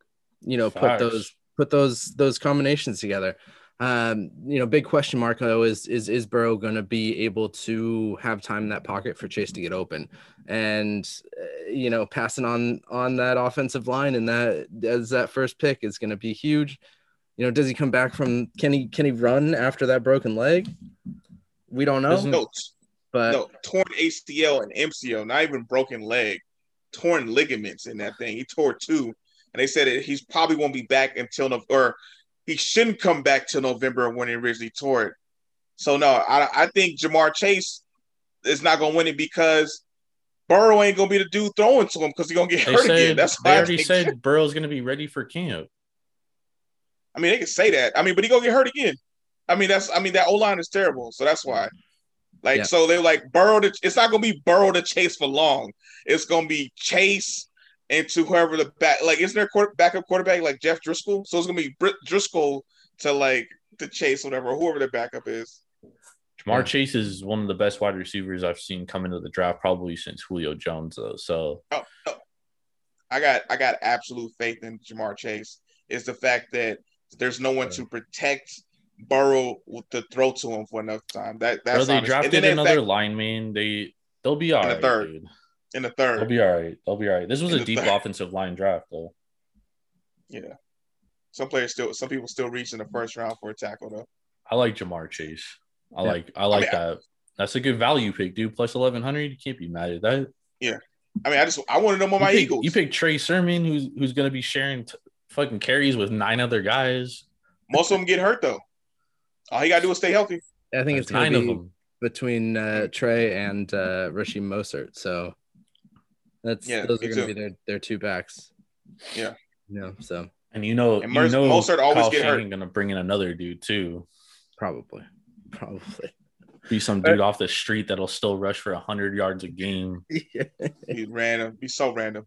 Speaker 2: you know, put those put those those combinations together. Um, you know, big question mark though is is is Burrow going to be able to have time in that pocket for Chase to get open, and uh, you know, passing on on that offensive line and that as that first pick is going to be huge. You know, does he come back from? Can he can he run after that broken leg? We don't know.
Speaker 3: No, but no, torn ACL and MCL, not even broken leg, torn ligaments in that thing. He tore two, and they said that he's probably won't be back until or he shouldn't come back till November when he originally tore it. So no, I, I think Ja'Marr Chase is not gonna win it because Burrow ain't gonna be the dude throwing to him because he's gonna get they hurt said, again. That's
Speaker 4: they already said Burrow's gonna be ready for camp.
Speaker 3: I mean, they can say that. I mean, but he gonna get hurt again. I mean, that's I mean that O line is terrible, so that's why. Like, yeah. so they're like Burrow. To, it's not gonna be Burrow to chase for long. It's gonna be Chase into whoever the back like isn't there quarter, backup quarterback like Jeff Driskel? So it's gonna be Brit Driskel to like to chase whatever whoever the backup is.
Speaker 4: Ja'Marr yeah. Chase is one of the best wide receivers I've seen come into the draft probably since Julio Jones though. So oh, oh.
Speaker 3: I got I got absolute faith in Ja'Marr Chase. Is the fact that there's no one to protect Burrow to throw to him for enough time. That that's
Speaker 4: Bro, they drafted another fact, lineman. They they'll be all right, third. Dude
Speaker 3: in the third.
Speaker 4: They'll be all right. They'll be all right. This was in a deep third. offensive line draft, though.
Speaker 3: Yeah. Some players still, some people still reach in the first round for a tackle, though.
Speaker 4: I like Ja'Marr Chase. I yeah. like, I like I mean, that. I, That's a good value pick, dude. Plus eleven hundred, you can't be mad at that.
Speaker 3: Yeah. I mean, I just, I want to know more my
Speaker 4: pick,
Speaker 3: Eagles.
Speaker 4: You pick Trey Sermon, who's who's going to be sharing t- fucking carries with nine other guys.
Speaker 3: Most of them get hurt though. All he got to do is stay healthy.
Speaker 2: I think it's nine of them between uh, Trey and uh, Raheem Mostert. So that's yeah, those are going to be their their two backs.
Speaker 3: Yeah.
Speaker 2: Yeah. So.
Speaker 4: And you know, and Mer- you know, Mostert always Kyle get hurt. Going to bring in another dude too.
Speaker 2: Probably. Probably.
Speaker 4: Be some dude off the street that'll still rush for hundred yards a game.
Speaker 3: yeah. He's random. He's so random.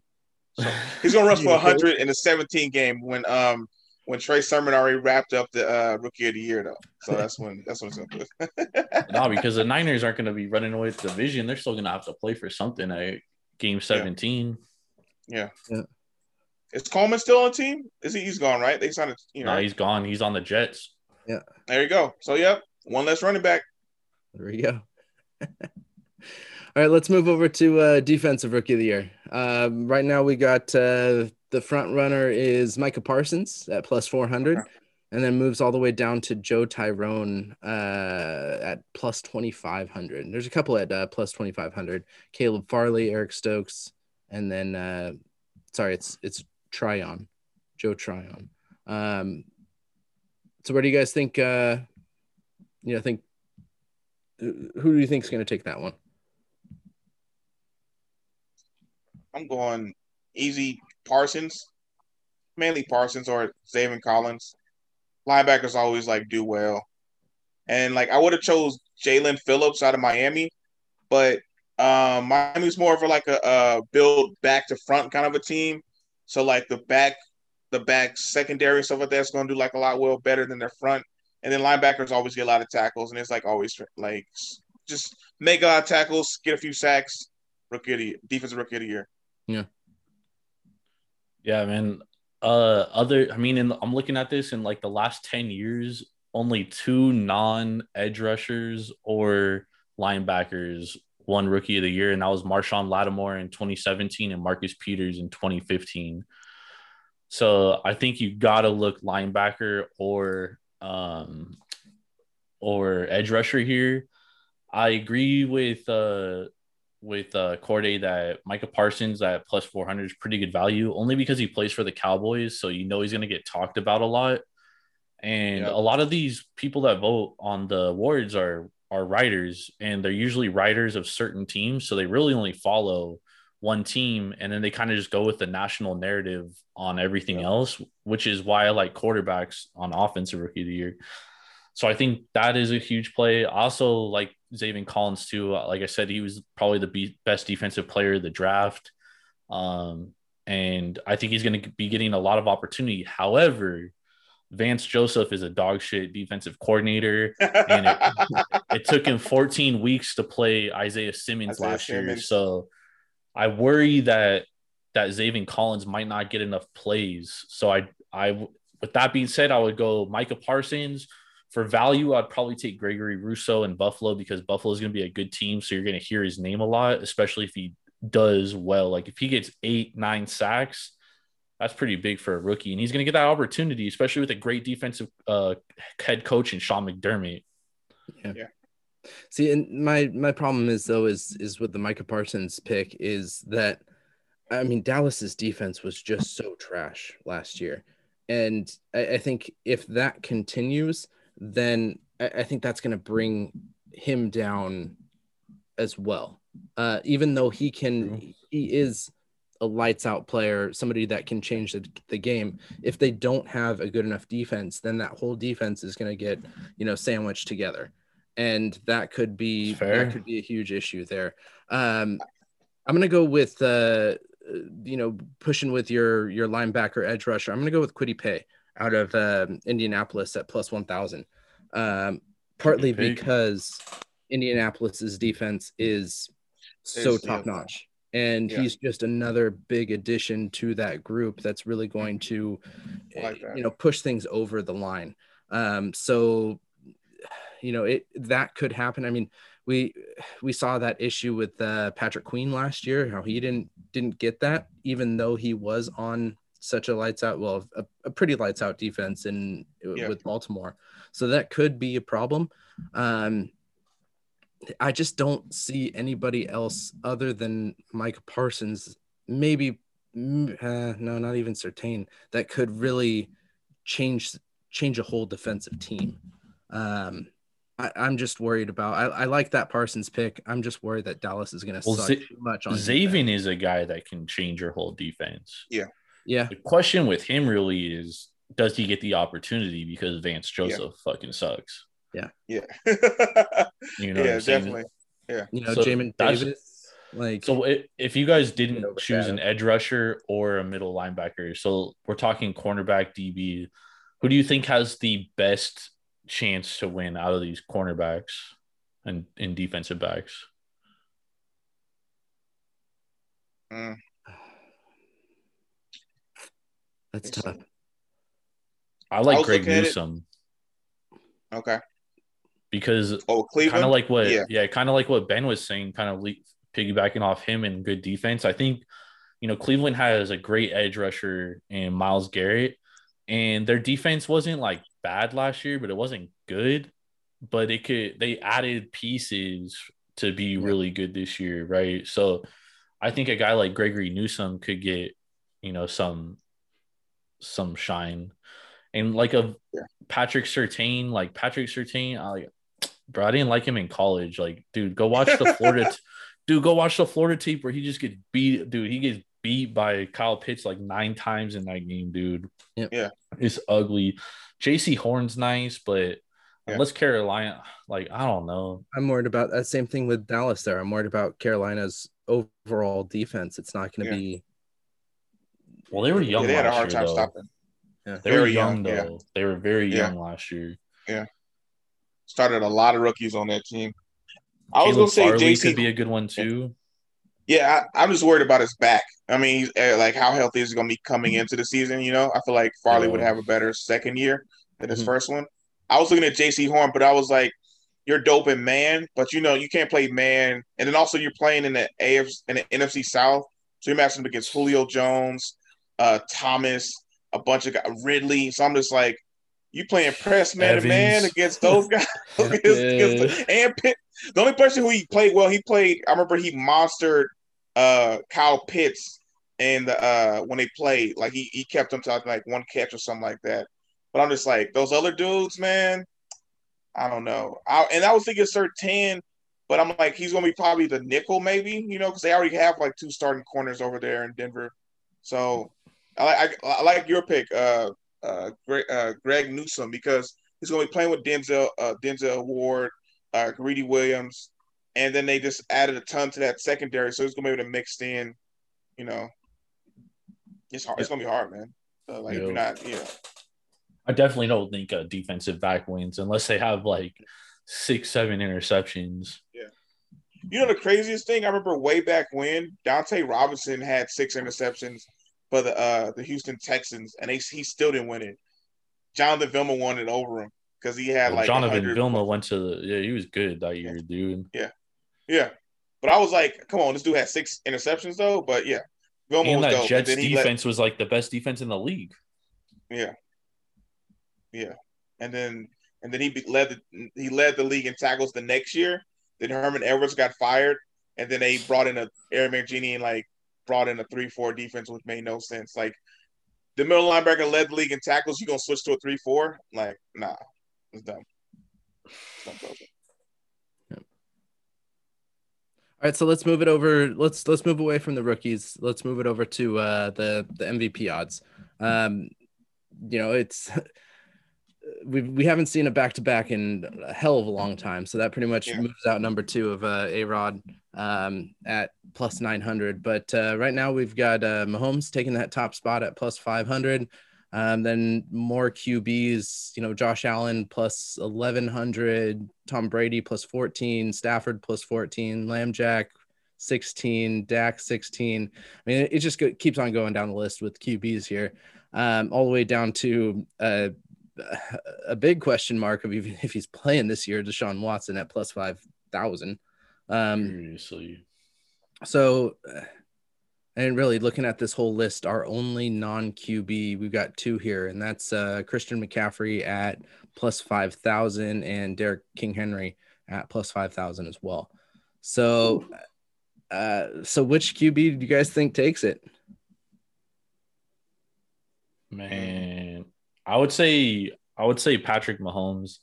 Speaker 3: So he's gonna rush for hundred in the 17 game when um when Trey Sermon already wrapped up the uh, rookie of the year though. So that's when that's when it's gonna
Speaker 4: put. no, because the Niners aren't gonna be running away with the division. They're still gonna have to play for something. I game 17.
Speaker 3: Yeah. yeah. Is Coleman still on team? Is he? He's gone, right? They signed. A,
Speaker 4: you know. No, he's gone. He's on the Jets.
Speaker 2: Yeah.
Speaker 3: There you go. So, yep, one less running back.
Speaker 2: There we go. All right, let's move over to uh, defensive rookie of the year. Um, right now, we got uh, the front runner is Micah Parsons at plus 400 and then moves all the way down to Joe Tyrone uh, at plus 2500. There's a couple at uh, plus 2500. Caleb Farley, Eric Stokes, and then uh, sorry, it's it's Tryon, Joe Tryon. Um, so where do you guys think? Uh, you know, think who do you think is going to take that one?
Speaker 3: I'm going easy Parsons, mainly Parsons or Zaven Collins linebackers always like do well. And like I would have chose Jaelan Phillips out of Miami, but um, Miami's more of a, like a, a build back to front kind of a team. So like the back, the back secondary stuff like that's going to do like a lot well better than their front. And then linebackers always get a lot of tackles, and it's like always like just make a lot of tackles, get a few sacks. Rookie of the year, defensive rookie of the year.
Speaker 2: Yeah.
Speaker 4: Yeah, man uh other i mean in, i'm looking at this in like the last 10 years only two non edge rushers or linebackers won rookie of the year and that was Marshon Lattimore in 2017 and Marcus Peters in 2015 so i think you got to look linebacker or um or edge rusher here. I agree with uh with uh, Corday that Micah Parsons at plus 400 is pretty good value, only because he plays for the Cowboys. So you know he's going to get talked about a lot. And a lot of these people that vote on the awards are are writers, and they're usually writers of certain teams. So they really only follow one team, and then they kind of just go with the national narrative on everything else, which is why I like quarterbacks on offensive rookie of the year. So I think that is a huge play. Also, like Zaven Collins too. Uh, like I said, he was probably the best defensive player of the draft, um, and I think he's going to be getting a lot of opportunity. However, Vance Joseph is a dog shit defensive coordinator, and it, it took him 14 weeks to play Isaiah Simmons
Speaker 3: Isaiah
Speaker 4: last year. So I worry that that Zaven Collins might not get enough plays. So I I with that being said, I would go Micah Parsons. For value, I'd probably take Gregory Rousseau and Buffalo because Buffalo is going to be a good team. So you're going to hear his name a lot, especially if he does well. Like if he gets eight, nine sacks, that's pretty big for a rookie. And he's going to get that opportunity, especially with a great defensive uh, head coach and Sean McDermott. Yeah. yeah.
Speaker 2: See, and my my problem is though is is with the Micah Parsons pick is that I mean Dallas's defense was just so trash last year, and I, I think if that continues, then I, I think that's going to bring him down as well. Uh, even though he can, he is a lights out player, somebody that can change the, the game. If they don't have a good enough defense, then that whole defense is going to get you know sandwiched together and that could be
Speaker 4: Fair.
Speaker 2: that could be a huge issue there. Um, I'm gonna go with uh, you know pushing with your your linebacker edge rusher. I'm gonna go with Kwity Paye out of um Indianapolis at plus one thousand. Um, partly because Indianapolis's defense is so top notch. And
Speaker 3: Yeah.
Speaker 2: he's just another big addition to that group that's really going to,
Speaker 3: like
Speaker 2: you know, push things over the line. Um, so you know it that could happen i mean we we saw that issue with uh, patrick queen last year how he didn't didn't get that even though he was on such a lights out well a, a pretty lights out defense in
Speaker 3: Yeah.
Speaker 2: with baltimore so that could be a problem um i just don't see anybody else other than mike parsons maybe uh, no not even certain that could really change change a whole defensive team um, I, I'm just worried about. I, I like that Parsons pick. I'm just worried that Dallas is going to
Speaker 4: Well,
Speaker 2: suck
Speaker 4: Z-
Speaker 2: too much on
Speaker 4: Zaven is a guy that can change your whole defense.
Speaker 2: Yeah,
Speaker 4: The question with him really is does he get the opportunity because Vance Joseph fucking sucks?
Speaker 3: yeah. Yeah.
Speaker 4: you know what
Speaker 3: yeah,
Speaker 4: I'm saying?
Speaker 3: definitely.
Speaker 2: you know,
Speaker 4: So
Speaker 2: Jamin
Speaker 4: that's-
Speaker 2: Davis. Like,
Speaker 4: So i- if you guys didn't
Speaker 2: over
Speaker 4: choose an edge rusher or a middle linebacker, so we're talking cornerback DB, who do you think has the best chance to win out of these cornerbacks and in defensive backs?
Speaker 3: Mm,
Speaker 2: that's
Speaker 3: think
Speaker 2: tough.
Speaker 4: I like
Speaker 3: was
Speaker 4: Greg
Speaker 3: looking at
Speaker 4: Newsome
Speaker 3: okay.
Speaker 4: because
Speaker 3: Oh, Cleveland.
Speaker 4: kind of like what
Speaker 3: Yeah.
Speaker 4: yeah, kind of like what Ben was saying, kind of le- piggybacking off him and good defense. I think you know Cleveland has a great edge rusher in Myles Garrett, and their defense wasn't like bad last year, but it wasn't good. But it could they added pieces to be
Speaker 2: Yeah.
Speaker 4: really good this year, right? So I think a guy like Gregory Newsome could get you know some some shine, and like a
Speaker 3: Yeah.
Speaker 4: Patrick Surtain, like Patrick Surtain, I like bro, I didn't like him in college. Like, dude, go watch the Florida, t- dude, go watch the Florida tape where he just gets beat, dude. He gets beat by Kyle Pitts like nine times in that game, dude.
Speaker 2: Yep.
Speaker 3: Yeah.
Speaker 4: it's ugly. Jaycee Horn's nice, but
Speaker 3: Yeah.
Speaker 4: unless Carolina, like, I don't know.
Speaker 2: I'm worried about that same thing with Dallas. There, I'm worried about Carolina's overall defense. It's not going to
Speaker 3: Yeah.
Speaker 2: be.
Speaker 4: Well, they were
Speaker 3: Yeah,
Speaker 4: young
Speaker 3: they had a hard
Speaker 4: year,
Speaker 3: time
Speaker 4: though.
Speaker 3: stopping.
Speaker 2: Yeah.
Speaker 4: They were
Speaker 3: Very
Speaker 4: young,
Speaker 3: young, yeah.
Speaker 4: They were very
Speaker 3: Yeah.
Speaker 4: young last year. Yeah.
Speaker 3: Started a lot of rookies on that team. I was gonna say
Speaker 4: Farley
Speaker 3: JC.
Speaker 4: could be a good one too.
Speaker 3: Yeah, I, I'm just worried about his back. I mean, he's, uh, like how healthy is he going to be coming into the season? You know, I feel like Farley would have a better second year than his
Speaker 2: Mhm.
Speaker 3: first one. I was looking at Jaycee Horn, but I was like, "You're dope in man, but you know you can't play man." And then also you're playing in the AF in the NFC South, so you're matching up against Julio Jones, uh, Thomas, a bunch of guys, Ridley. So I'm just like, you playing press man to man against those guys, against, against- and Pitt. The only person who he played well, he played. I remember he monstered uh Kyle Pitts and uh when they played, like he he kept him to like one catch or something like that. But I'm just like those other dudes, man. I don't know. I, and I was thinking Surtain, but I'm like he's gonna be probably the nickel, maybe you know, because they already have like two starting corners over there in Denver. So I like I, I like your pick, uh, uh, Greg, uh, Greg Newsome, because he's gonna be playing with Denzel, uh, Denzel Ward, uh, Greedy Williams, and then they just added a ton to that secondary, so he's gonna be able to mix in, you know. It's hard. It's gonna be hard, man. Uh, like if
Speaker 4: Yeah.
Speaker 3: you're not, yeah.
Speaker 4: I I definitely don't think a defensive back wins unless they have like six, seven interceptions. Yeah.
Speaker 3: You know the craziest thing? I remember way back when Dunta Robinson had six interceptions for the uh the Houston Texans, and they he still didn't win it. Jonathan Vilma won it over him because he had
Speaker 4: Well,
Speaker 3: like
Speaker 4: Jonathan
Speaker 3: 100
Speaker 4: Vilma went to the yeah, he was good that year, dude.
Speaker 3: Yeah, yeah. but I was like, come on, this dude had six interceptions though. But yeah, Vilma
Speaker 4: And
Speaker 3: was
Speaker 4: that
Speaker 3: dope.
Speaker 4: Jets
Speaker 3: he let-
Speaker 4: defense was like the best defense in the league.
Speaker 3: Yeah, yeah, and then and then he led the he led the league in tackles the next year. Then Herman Edwards got fired, and then they brought in a Aaron Mangini and like brought in a three four defense, which made no sense. Like the middle linebacker led the league in tackles. You gonna switch to a three four? Like nah, it's dumb. It's dumb.
Speaker 2: All right, so let's move it over. Let's let's move away from the rookies. Let's move it over to uh, the the MVP odds. Um, you know, it's we we haven't seen a back to back in a hell of a long time, so that pretty much
Speaker 3: Yeah.
Speaker 2: moves out number two of uh, a Rod um, at plus nine hundred. But uh, right now we've got uh, Mahomes taking that top spot at plus five hundred. Um, then more QBs, you know, Josh Allen plus 1100, Tom Brady plus 14, Stafford plus 14, Lamb Jack 16, Dak 16. I mean, it, it just go, keeps on going down the list with QBs here, um, all the way down to uh, a big question mark of even if he's playing this year, Deshaun Watson at plus 5,000. Um,
Speaker 4: Seriously.
Speaker 2: so, uh, and really looking at this whole list, our only non QB, we've got two here, and that's uh, Christian McCaffrey at plus 5,000 and Derrick King Henry at plus 5,000 as well. So, uh, so which QB do you guys think takes it?
Speaker 4: Man, I would say I would say Patrick Mahomes,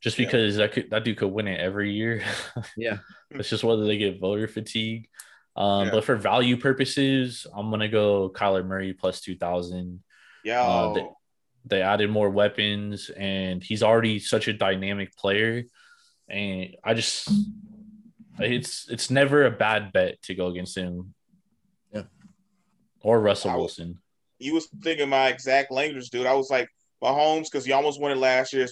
Speaker 4: just
Speaker 3: Yeah.
Speaker 4: because that could that dude could win it every year.
Speaker 2: Yeah.
Speaker 4: it's just whether they get voter fatigue. Um,
Speaker 3: Yeah.
Speaker 4: but for value purposes, I'm gonna go Kyler Murray plus two thousand.
Speaker 3: Yeah,
Speaker 4: Uh, they- They added more weapons, and he's already such a dynamic player. And I just, it's it's never a bad bet to go against him.
Speaker 2: Yeah.
Speaker 4: Or Russell
Speaker 3: I
Speaker 4: Wilson.
Speaker 3: You was thinking my exact language, dude. I was like Mahomes because he almost won it last year.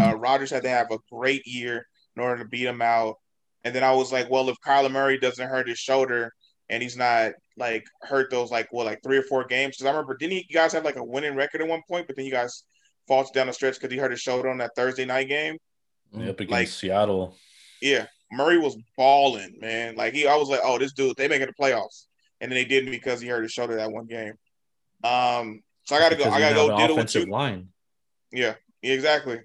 Speaker 3: Uh, Rodgers had to have a great year in order to beat him out. And then I was like, well, if Kyler Murray doesn't hurt his shoulder and he's not like hurt those like what like three or four games, because I remember didn't you guys have like a winning record at one point, but then you guys falls down the stretch because he hurt his shoulder on that Thursday night game.
Speaker 4: Yep, against
Speaker 3: Like-
Speaker 4: Seattle.
Speaker 3: Yeah, Murray was balling, man. Like he, I was like, oh, this dude, they making the playoffs, and then they didn't because he hurt his shoulder that one game. Um, so I gotta go. I gotta go
Speaker 4: have an
Speaker 3: diddle with you.
Speaker 4: line.
Speaker 3: Yeah, yeah, exactly.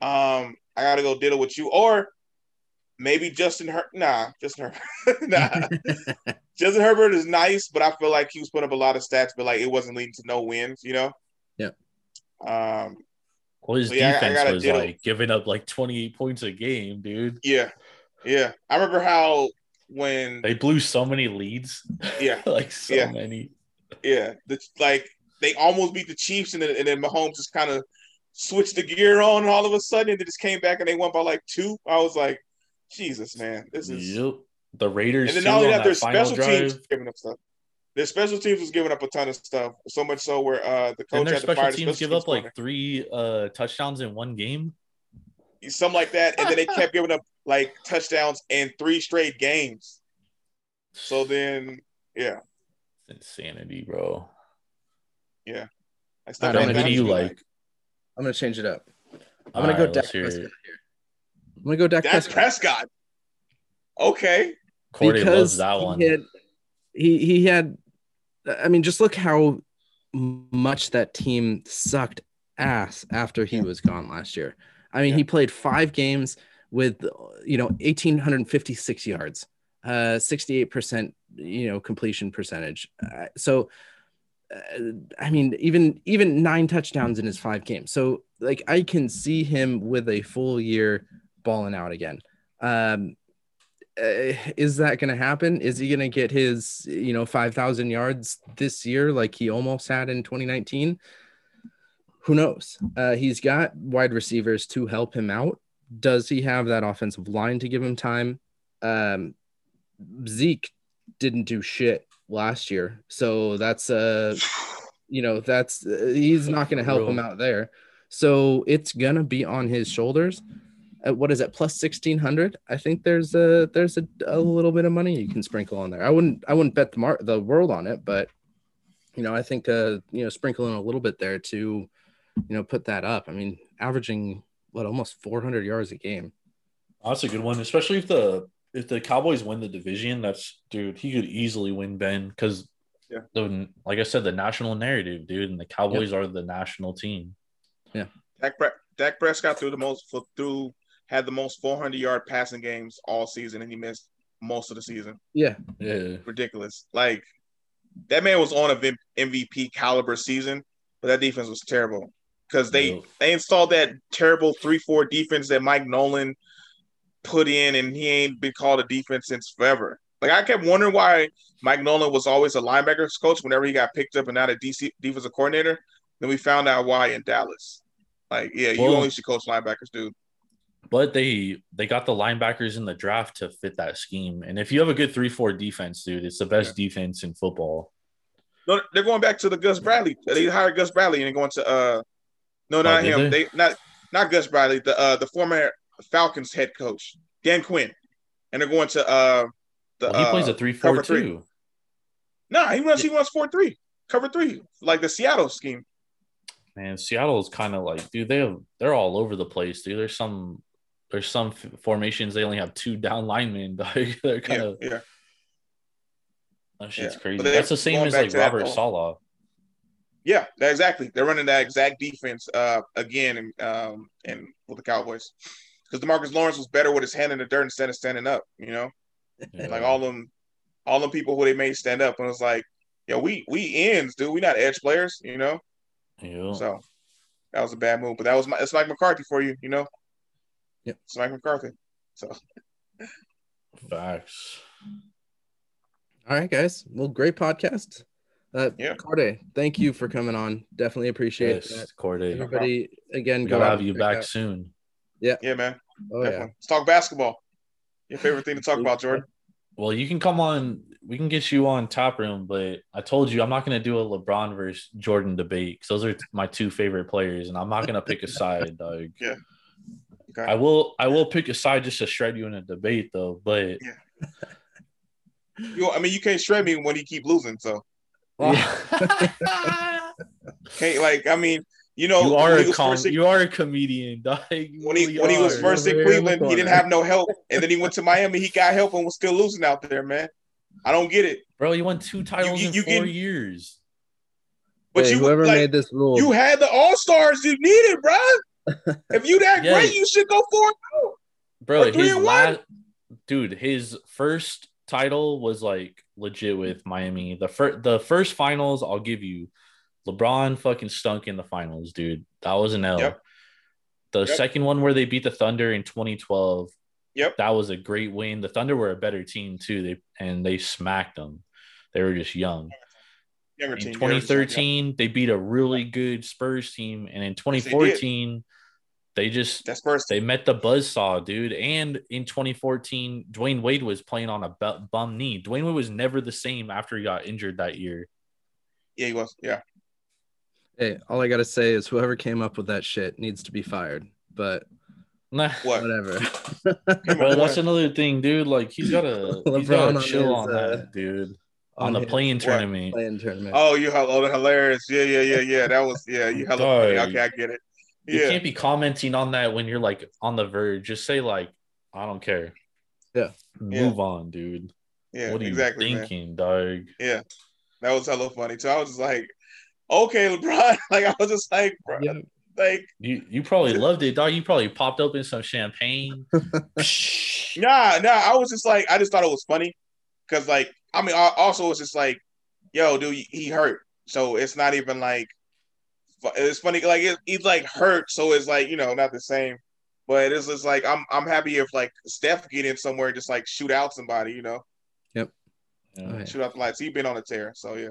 Speaker 3: Um, I gotta go diddle with you, or maybe Justin Her. Nah, Justin Herbert. nah, Justin Herbert is nice, but I feel like he was putting up a lot of stats, but like it wasn't leading to no wins. You know.
Speaker 2: Yeah.
Speaker 3: Um.
Speaker 4: Well, his
Speaker 3: So, yeah, I- I
Speaker 4: defense was
Speaker 3: diddle.
Speaker 4: like giving up like 28 points a game, dude.
Speaker 3: Yeah. Yeah. I remember how when
Speaker 4: They blew so many leads.
Speaker 3: Yeah.
Speaker 4: like so
Speaker 3: Yeah.
Speaker 4: many.
Speaker 3: Yeah, the, like they almost beat the Chiefs, and then and then Mahomes just kind of switched the gear on, and all of a sudden they just came back and they won by like two. I was like, Jesus, man, this is.
Speaker 4: Yep. The Raiders
Speaker 3: And then
Speaker 4: too,
Speaker 3: not only
Speaker 4: on
Speaker 3: that, their special teams
Speaker 4: drive.
Speaker 3: was giving up stuff. Their special teams was giving up a ton of stuff, so much so where uh the
Speaker 4: Didn't
Speaker 3: coach
Speaker 4: their
Speaker 3: had to fire
Speaker 4: special
Speaker 3: the
Speaker 4: teams
Speaker 3: special
Speaker 4: give up
Speaker 3: teams
Speaker 4: like three uh touchdowns in one game?
Speaker 3: something like that, and then they kept giving up like touchdowns in three straight games. So then, yeah,
Speaker 4: Insanity, bro. Yeah.
Speaker 3: I
Speaker 2: All
Speaker 3: still
Speaker 2: right,
Speaker 4: Ben,
Speaker 2: I'm
Speaker 4: who
Speaker 2: gonna
Speaker 4: do you like?
Speaker 2: I'm gonna change it up. I'm
Speaker 4: All
Speaker 2: gonna go
Speaker 4: right,
Speaker 2: Dak Prescott here. I'm gonna go Dak
Speaker 3: Dak
Speaker 2: Prescott.
Speaker 3: Prescott. Okay,
Speaker 4: Cordy loves that
Speaker 2: he
Speaker 4: one.
Speaker 2: Had, he he had. I mean, just look how much that team sucked ass after he was gone last year. I mean,
Speaker 3: Yeah.
Speaker 2: he played five games with you know 1856 yards, uh, 68 percent you know completion percentage. Uh, so. Uh, I mean, even even nine touchdowns in his five games. So, like, I can see him with a full year balling out again. Um, uh, is that going to happen? Is he going to get his, you know, 5,000 yards this year like he almost had in 2019? Who knows? Uh, he's got wide receivers to help him out. Does he have that offensive line to give him time? Um, Zeke didn't do shit last year. So that's, uh, you know, that's, uh, he's not going to help him out there. So it's gonna be on his shoulders. At what is it? Plus sixteen hundred. I think there's a there's a, a little bit of money you can sprinkle on there. I wouldn't I wouldn't bet the mar- the world on it, but you know I think uh you know sprinkling a little bit there to you know put that up. I mean, averaging what almost four hundred yards a game.
Speaker 4: That's a good one, especially if the if the Cowboys win the division. That's dude, he could easily win Ben because
Speaker 3: Yeah.
Speaker 4: the like I said, the national narrative, dude, and the Cowboys are the national team.
Speaker 3: Yeah, Dak, Pre- Dak Prescott threw the most for through had the most 400 yard passing games all season, and he missed most of the season.
Speaker 2: Yeah,
Speaker 4: Yeah,
Speaker 3: Ridiculous. Like that man was on a V- MVP caliber season, but that defense was terrible because they
Speaker 4: Yep.
Speaker 3: they installed that terrible three four defense that Mike Nolan put in, and he ain't been called a defense since forever. Like I kept wondering why Mike Nolan was always a linebackers coach whenever he got picked up and not a DC defensive coordinator. Then we found out why in Dallas. Like, yeah, you
Speaker 4: Well-
Speaker 3: only should coach linebackers, dude.
Speaker 4: but they they got the linebackers in the draft to fit that scheme. And if you have a good three four defense, dude, it's the best defense in football.
Speaker 3: No, they're going back to the Gus Bradley. They hired Gus Bradley and they're going to uh no, not
Speaker 4: Oh,
Speaker 3: him.
Speaker 4: they?
Speaker 3: They? not not Gus Bradley, the uh the former Falcons head coach, Dan Quinn. And they're going to uh the
Speaker 4: Well, he plays
Speaker 3: uh,
Speaker 4: a three four
Speaker 3: cover Nah, he runs he runs four three, cover three, like the Seattle scheme.
Speaker 4: Man, Seattle is kind of like, dude, they have they're all over the place, dude. There's some there's some formations they only have two down linemen. They're kind of
Speaker 3: yeah.
Speaker 4: that shit's
Speaker 3: Yeah.
Speaker 4: crazy. That's the same as like Robert Saleh.
Speaker 3: Yeah, exactly. They're running that exact defense uh again and um and with the Cowboys. Because Demarcus Lawrence was better with his hand in the dirt instead of standing up, you know?
Speaker 4: Yeah.
Speaker 3: Like all them, all them people who they made stand up, and it was like, yeah, we we ends, dude. We not edge players, you know.
Speaker 4: Yeah.
Speaker 3: So that was a bad move, but that was my, it's Mike McCarthy for you, you know.
Speaker 2: Yep.
Speaker 3: It's Mike McCarthy. So
Speaker 4: Facts.
Speaker 2: All right, guys. Well, great podcast. Uh,
Speaker 3: Yeah.
Speaker 2: Corday, thank you for coming on. Definitely appreciate that.
Speaker 4: Yes, Corday.
Speaker 2: Everybody, again,
Speaker 4: We
Speaker 2: go
Speaker 4: gotta
Speaker 2: out
Speaker 4: have you back
Speaker 2: out-
Speaker 4: soon.
Speaker 3: Yeah, Yeah, man.
Speaker 2: Oh yeah.
Speaker 3: Let's talk basketball. Your favorite thing to talk about, Jordan?
Speaker 4: Well, you can come on. We can get you on top room, but I told you I'm not gonna do a LeBron versus Jordan debate because those are my two favorite players, and I'm not gonna pick a side, dog. Yeah.
Speaker 3: Okay.
Speaker 4: I will. I will pick a side just to shred you in a debate, though. But yeah.
Speaker 3: You, I mean, you can't shred me when you keep losing. So can't like, I mean, you know,
Speaker 4: you are a com-
Speaker 3: in-
Speaker 4: you are a comedian, dog.
Speaker 3: When he
Speaker 4: really
Speaker 3: when he was first in
Speaker 2: Over here in the
Speaker 3: Cleveland, he didn't have no help, and then he went to Miami. He got help and was still losing out there, man. I don't get it.
Speaker 4: bro. You won two titles
Speaker 3: you-
Speaker 4: in
Speaker 3: you
Speaker 4: four
Speaker 3: can-
Speaker 4: years.
Speaker 3: But
Speaker 2: Hey,
Speaker 3: you
Speaker 2: whoever
Speaker 3: like,
Speaker 2: made this rule,
Speaker 3: you had the all stars you needed, bro. if you that
Speaker 4: Yeah.
Speaker 3: great, you should go for it. Oh.
Speaker 4: bro.
Speaker 3: Or three
Speaker 4: His
Speaker 3: and
Speaker 4: last, dude, his first title was like legit with Miami. The first, the first finals, I'll give you. LeBron fucking stunk in the finals, dude. That was an L.
Speaker 3: Yep.
Speaker 4: The
Speaker 3: Yep.
Speaker 4: second one where they beat the Thunder in 2012.
Speaker 3: Yep.
Speaker 4: That was a great win. The Thunder were a better team too. They and they smacked them. They were just young.
Speaker 3: Younger
Speaker 4: In
Speaker 3: team.
Speaker 4: 2013, they beat a really good Spurs team, and in
Speaker 3: they did.
Speaker 4: 2014, they just
Speaker 3: That's first.
Speaker 4: they met the buzzsaw, dude. And in 2014, Dwyane Wade was playing on a bum knee. Dwyane Wade was never the same after he got injured that year.
Speaker 3: Yeah, he was. Yeah.
Speaker 2: Hey, all I gotta say is whoever came up with that shit needs to be fired. But
Speaker 4: Nah,
Speaker 3: What?
Speaker 2: whatever.
Speaker 3: Come
Speaker 4: bro, that's another thing, dude. Like he's gotta, he's
Speaker 2: LeBron
Speaker 4: gotta
Speaker 2: on
Speaker 4: chill
Speaker 2: his,
Speaker 4: on
Speaker 2: uh,
Speaker 4: that, dude. On, the playing tournament.
Speaker 2: playing tournament.
Speaker 3: Oh, you oh, the hilarious. Yeah, yeah, yeah, yeah. That was yeah. You hella
Speaker 4: Dog.
Speaker 3: funny. Okay, I get it.
Speaker 4: You can't be commenting on that when you're like on the verge. Just say like, I don't care.
Speaker 2: Yeah.
Speaker 4: Move on, dude.
Speaker 3: Yeah.
Speaker 4: what are you
Speaker 3: exactly. man.
Speaker 4: thinking, dog?
Speaker 3: Yeah. That was hella funny. So I was just like, okay, LeBron. Like I was just like, bro,
Speaker 2: Yeah.
Speaker 3: like
Speaker 4: You you probably loved it, dog. You probably popped open some champagne.
Speaker 3: Nah, nah. I was just like, I just thought it was funny because, like, I mean, I also it's just like, yo, dude, he hurt, so it's not even like it's funny. Like, it, he's like hurt, so it's like you know not the same. But it's just like I'm I'm happy if like Steph get in somewhere and just like shoot out somebody, you know,
Speaker 4: Yep.
Speaker 2: Oh, yeah.
Speaker 3: shoot out the lights. He's been on a tear, so yeah.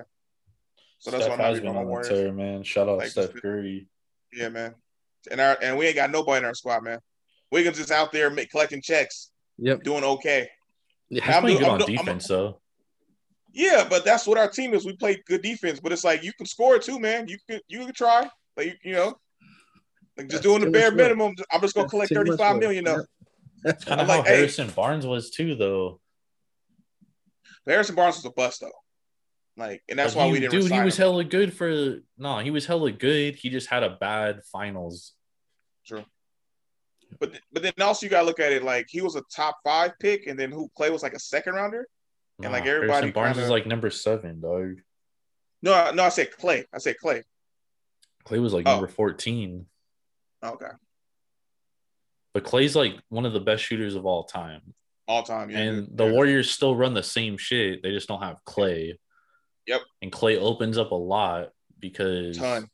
Speaker 3: So that's
Speaker 4: Steph
Speaker 3: what I'm
Speaker 4: has
Speaker 3: happy
Speaker 4: been
Speaker 3: for my
Speaker 4: on the
Speaker 3: Warriors.
Speaker 4: tear, man. Shout out
Speaker 3: Like,
Speaker 4: Steph
Speaker 3: just-
Speaker 4: Curry.
Speaker 3: Yeah, man. And our and we ain't got nobody in our squad, man. Wiggins is out there make, collecting checks,
Speaker 2: Yep.
Speaker 3: doing okay.
Speaker 2: Yeah.
Speaker 4: He's
Speaker 3: I'm
Speaker 4: playing
Speaker 3: do-
Speaker 4: good
Speaker 3: I'm
Speaker 4: on
Speaker 3: do- I'm-
Speaker 4: defense, though.
Speaker 3: Yeah, but that's what our team is. We play good defense, but it's like you can score too, man. You can you can try, like you, you know. Like just
Speaker 2: That's
Speaker 3: doing the bare
Speaker 2: much work.
Speaker 3: minimum. I'm just gonna
Speaker 2: That's
Speaker 3: collect
Speaker 2: thirty five
Speaker 3: million.
Speaker 2: much
Speaker 3: 35 though.
Speaker 4: That's kind
Speaker 3: I'm
Speaker 4: of how
Speaker 3: like, hey.
Speaker 4: Harrison Barnes was too, though.
Speaker 3: Harrison Barnes was a bust though. Like, and that's
Speaker 4: But
Speaker 3: why
Speaker 4: he-
Speaker 3: we didn't.
Speaker 4: Dude, he was
Speaker 3: him.
Speaker 4: hella good for. No, he was hella good. He just had a bad finals.
Speaker 3: True. But but then also you gotta look at it like he was a top five pick, and then who Clay was like a second rounder. And, like, everybody
Speaker 4: Harrison Barnes
Speaker 3: kinda-
Speaker 4: is like number seven, dog.
Speaker 3: No, no, I said Clay. I said Clay.
Speaker 4: Clay was like
Speaker 3: Oh.
Speaker 4: number fourteen.
Speaker 3: Okay,
Speaker 4: But Clay's like one of the best shooters of all time.
Speaker 3: all time. Yeah,
Speaker 4: and the
Speaker 3: Yeah.
Speaker 4: Warriors still run the same shit. They just don't have Clay.
Speaker 3: Yep.
Speaker 4: And Clay opens up a lot because
Speaker 3: ton.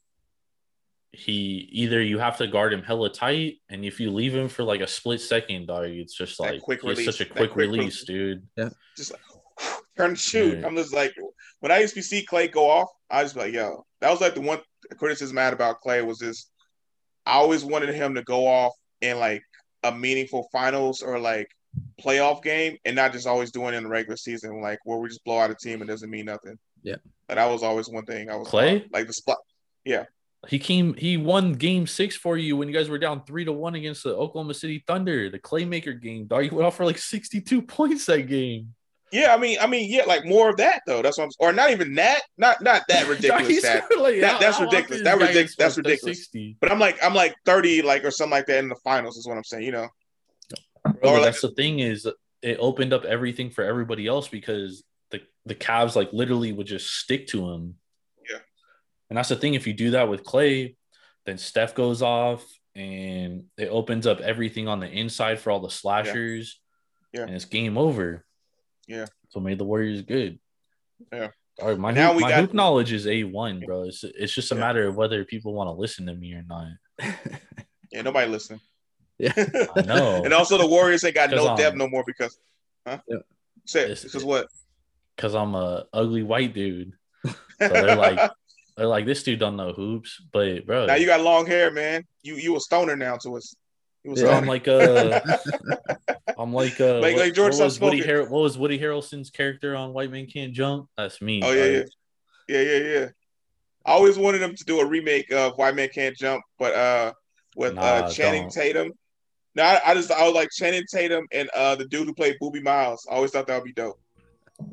Speaker 4: he either you have to guard him hella tight, and if you leave him for like a split second, dog, it's just
Speaker 3: That
Speaker 4: like
Speaker 3: quick
Speaker 4: he
Speaker 3: release,
Speaker 4: such a quick,
Speaker 3: quick
Speaker 4: release, dude. Yeah.
Speaker 3: Just like turn and shoot.
Speaker 4: Yeah.
Speaker 3: I'm just like when I used to see Clay go off, I was like, yo, that was like the one criticism I had about Clay was this. I always wanted him to go off in like a meaningful finals or like playoff game and not just always doing it in the regular season, like where we just blow out a team and doesn't mean nothing.
Speaker 2: Yeah.
Speaker 3: But that was always one thing I was
Speaker 4: Clay?
Speaker 3: like the spot. Yeah.
Speaker 4: He came, he won game six for you when you guys were down three to one against the Oklahoma City Thunder, the Claymaker game, dog. you went off for like 62 points that game.
Speaker 3: Yeah, I mean, I mean, yeah, like more of that though. That's what I'm or not even that, not not that ridiculous that.
Speaker 4: like,
Speaker 3: that- that's ridiculous. That
Speaker 4: is
Speaker 3: ridic-
Speaker 4: gonna
Speaker 3: that's ridiculous.
Speaker 4: 60?
Speaker 3: But I'm like I'm like 30 like or something like that in the finals is what I'm saying, you know.
Speaker 4: Bro,
Speaker 3: Or like-
Speaker 4: that's the thing is it opened up everything for everybody else because the the Cavs like literally would just stick to him.
Speaker 3: Yeah.
Speaker 4: And that's the thing. If you do that with Clay, then Steph goes off and it opens up everything on the inside for all the slashers.
Speaker 3: Yeah.
Speaker 4: And it's game over.
Speaker 3: Yeah.
Speaker 4: So made the Warriors good.
Speaker 3: Yeah.
Speaker 4: All right, my
Speaker 3: Now
Speaker 4: hoop,
Speaker 3: we
Speaker 4: my
Speaker 3: got-
Speaker 4: hoop knowledge is a one, bro. It's it's just a
Speaker 3: Yeah.
Speaker 4: matter of whether people want to listen to me or not.
Speaker 3: Yeah, nobody listening.
Speaker 2: yeah.
Speaker 4: I know.
Speaker 3: And also the Warriors ain't got no depth no more because huh?
Speaker 2: Yeah.
Speaker 3: Say because what?
Speaker 4: Because I'm a ugly white dude. So they're like, they're like, this dude don't know hoops, but bro,
Speaker 3: now you got long hair, man. You you a stoner now to us. You
Speaker 2: Yeah.
Speaker 3: stoner.
Speaker 4: I'm like uh I'm like uh
Speaker 3: Like-
Speaker 4: what,
Speaker 3: like George
Speaker 4: what was Woody Har- what was Woody Harrelson's character on White Man Can't Jump? That's me.
Speaker 3: Oh, yeah,
Speaker 4: dog.
Speaker 3: yeah. yeah, yeah, yeah. I always wanted them to do a remake of White Man Can't Jump, but uh with
Speaker 4: Nah,
Speaker 3: uh Channing
Speaker 4: don't.
Speaker 3: Tatum. No, I, I just I was like Channing Tatum and uh the dude who played Boobie Miles. I always thought that would be dope.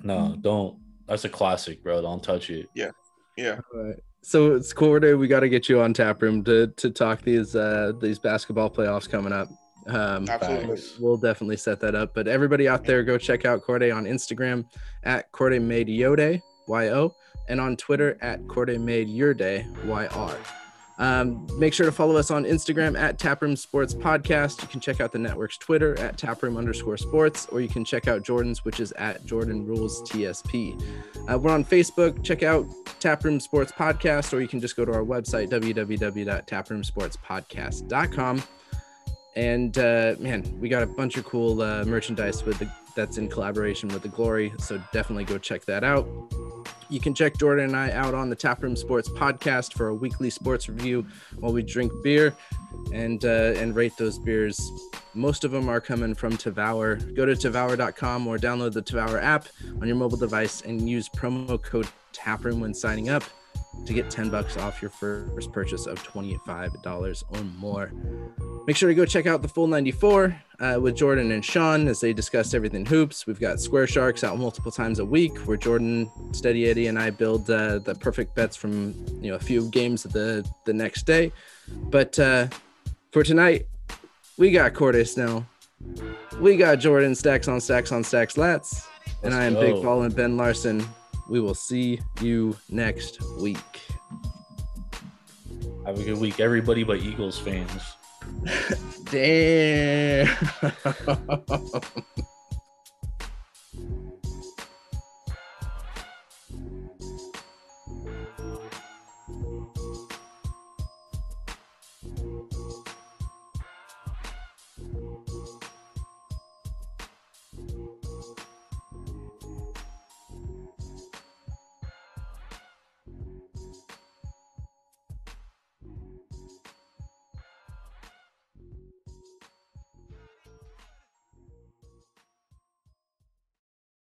Speaker 4: No, don't. That's a classic, bro. Don't touch it.
Speaker 3: Yeah. Yeah.
Speaker 2: All right. So it's quarter. We got to get you on tap room to to talk these uh these basketball playoffs coming up. Um,
Speaker 3: Absolutely.
Speaker 2: We'll definitely set that up. But everybody out there, go check out Corday on Instagram at Corday Made Yode Y O and on Twitter at Corday Made Your Day Y R. Um, make sure to follow us on Instagram at Taproom Sports Podcast. You can check out the network's Twitter at Taproom underscore sports, or you can check out Jordan's, which is at Jordan Rules TSP. Uh, we're on Facebook. Check out Taproom Sports Podcast, or you can just go to our website, www.taproomsportspodcast.com. And uh, man, we got a bunch of cool uh, merchandise with the that's in collaboration with the Glory. So definitely go check that out. You can check Jordan and I out on the Taproom Sports podcast for a weekly sports review while we drink beer and uh, and rate those beers. Most of them are coming from Tavour. Go to Tavour.com or download the Tavour app on your mobile device and use promo code Taproom when signing up to get 10 bucks off your first purchase of $25 or more. Make sure to go check out the full 94 uh, with Jordan and Sean as they discuss everything hoops. We've got Square Sharks out multiple times a week where Jordan, Steady Eddie, and I build uh, the perfect bets from you know a few games of the the next day. But uh, for tonight, we got Corday Snell, we got Jordan stacks on stacks on stacks lats, and I am
Speaker 4: go.
Speaker 2: Big Ball and Ben Larson. We will see you next week.
Speaker 4: Have a good week, everybody but Eagles fans.
Speaker 2: Damn.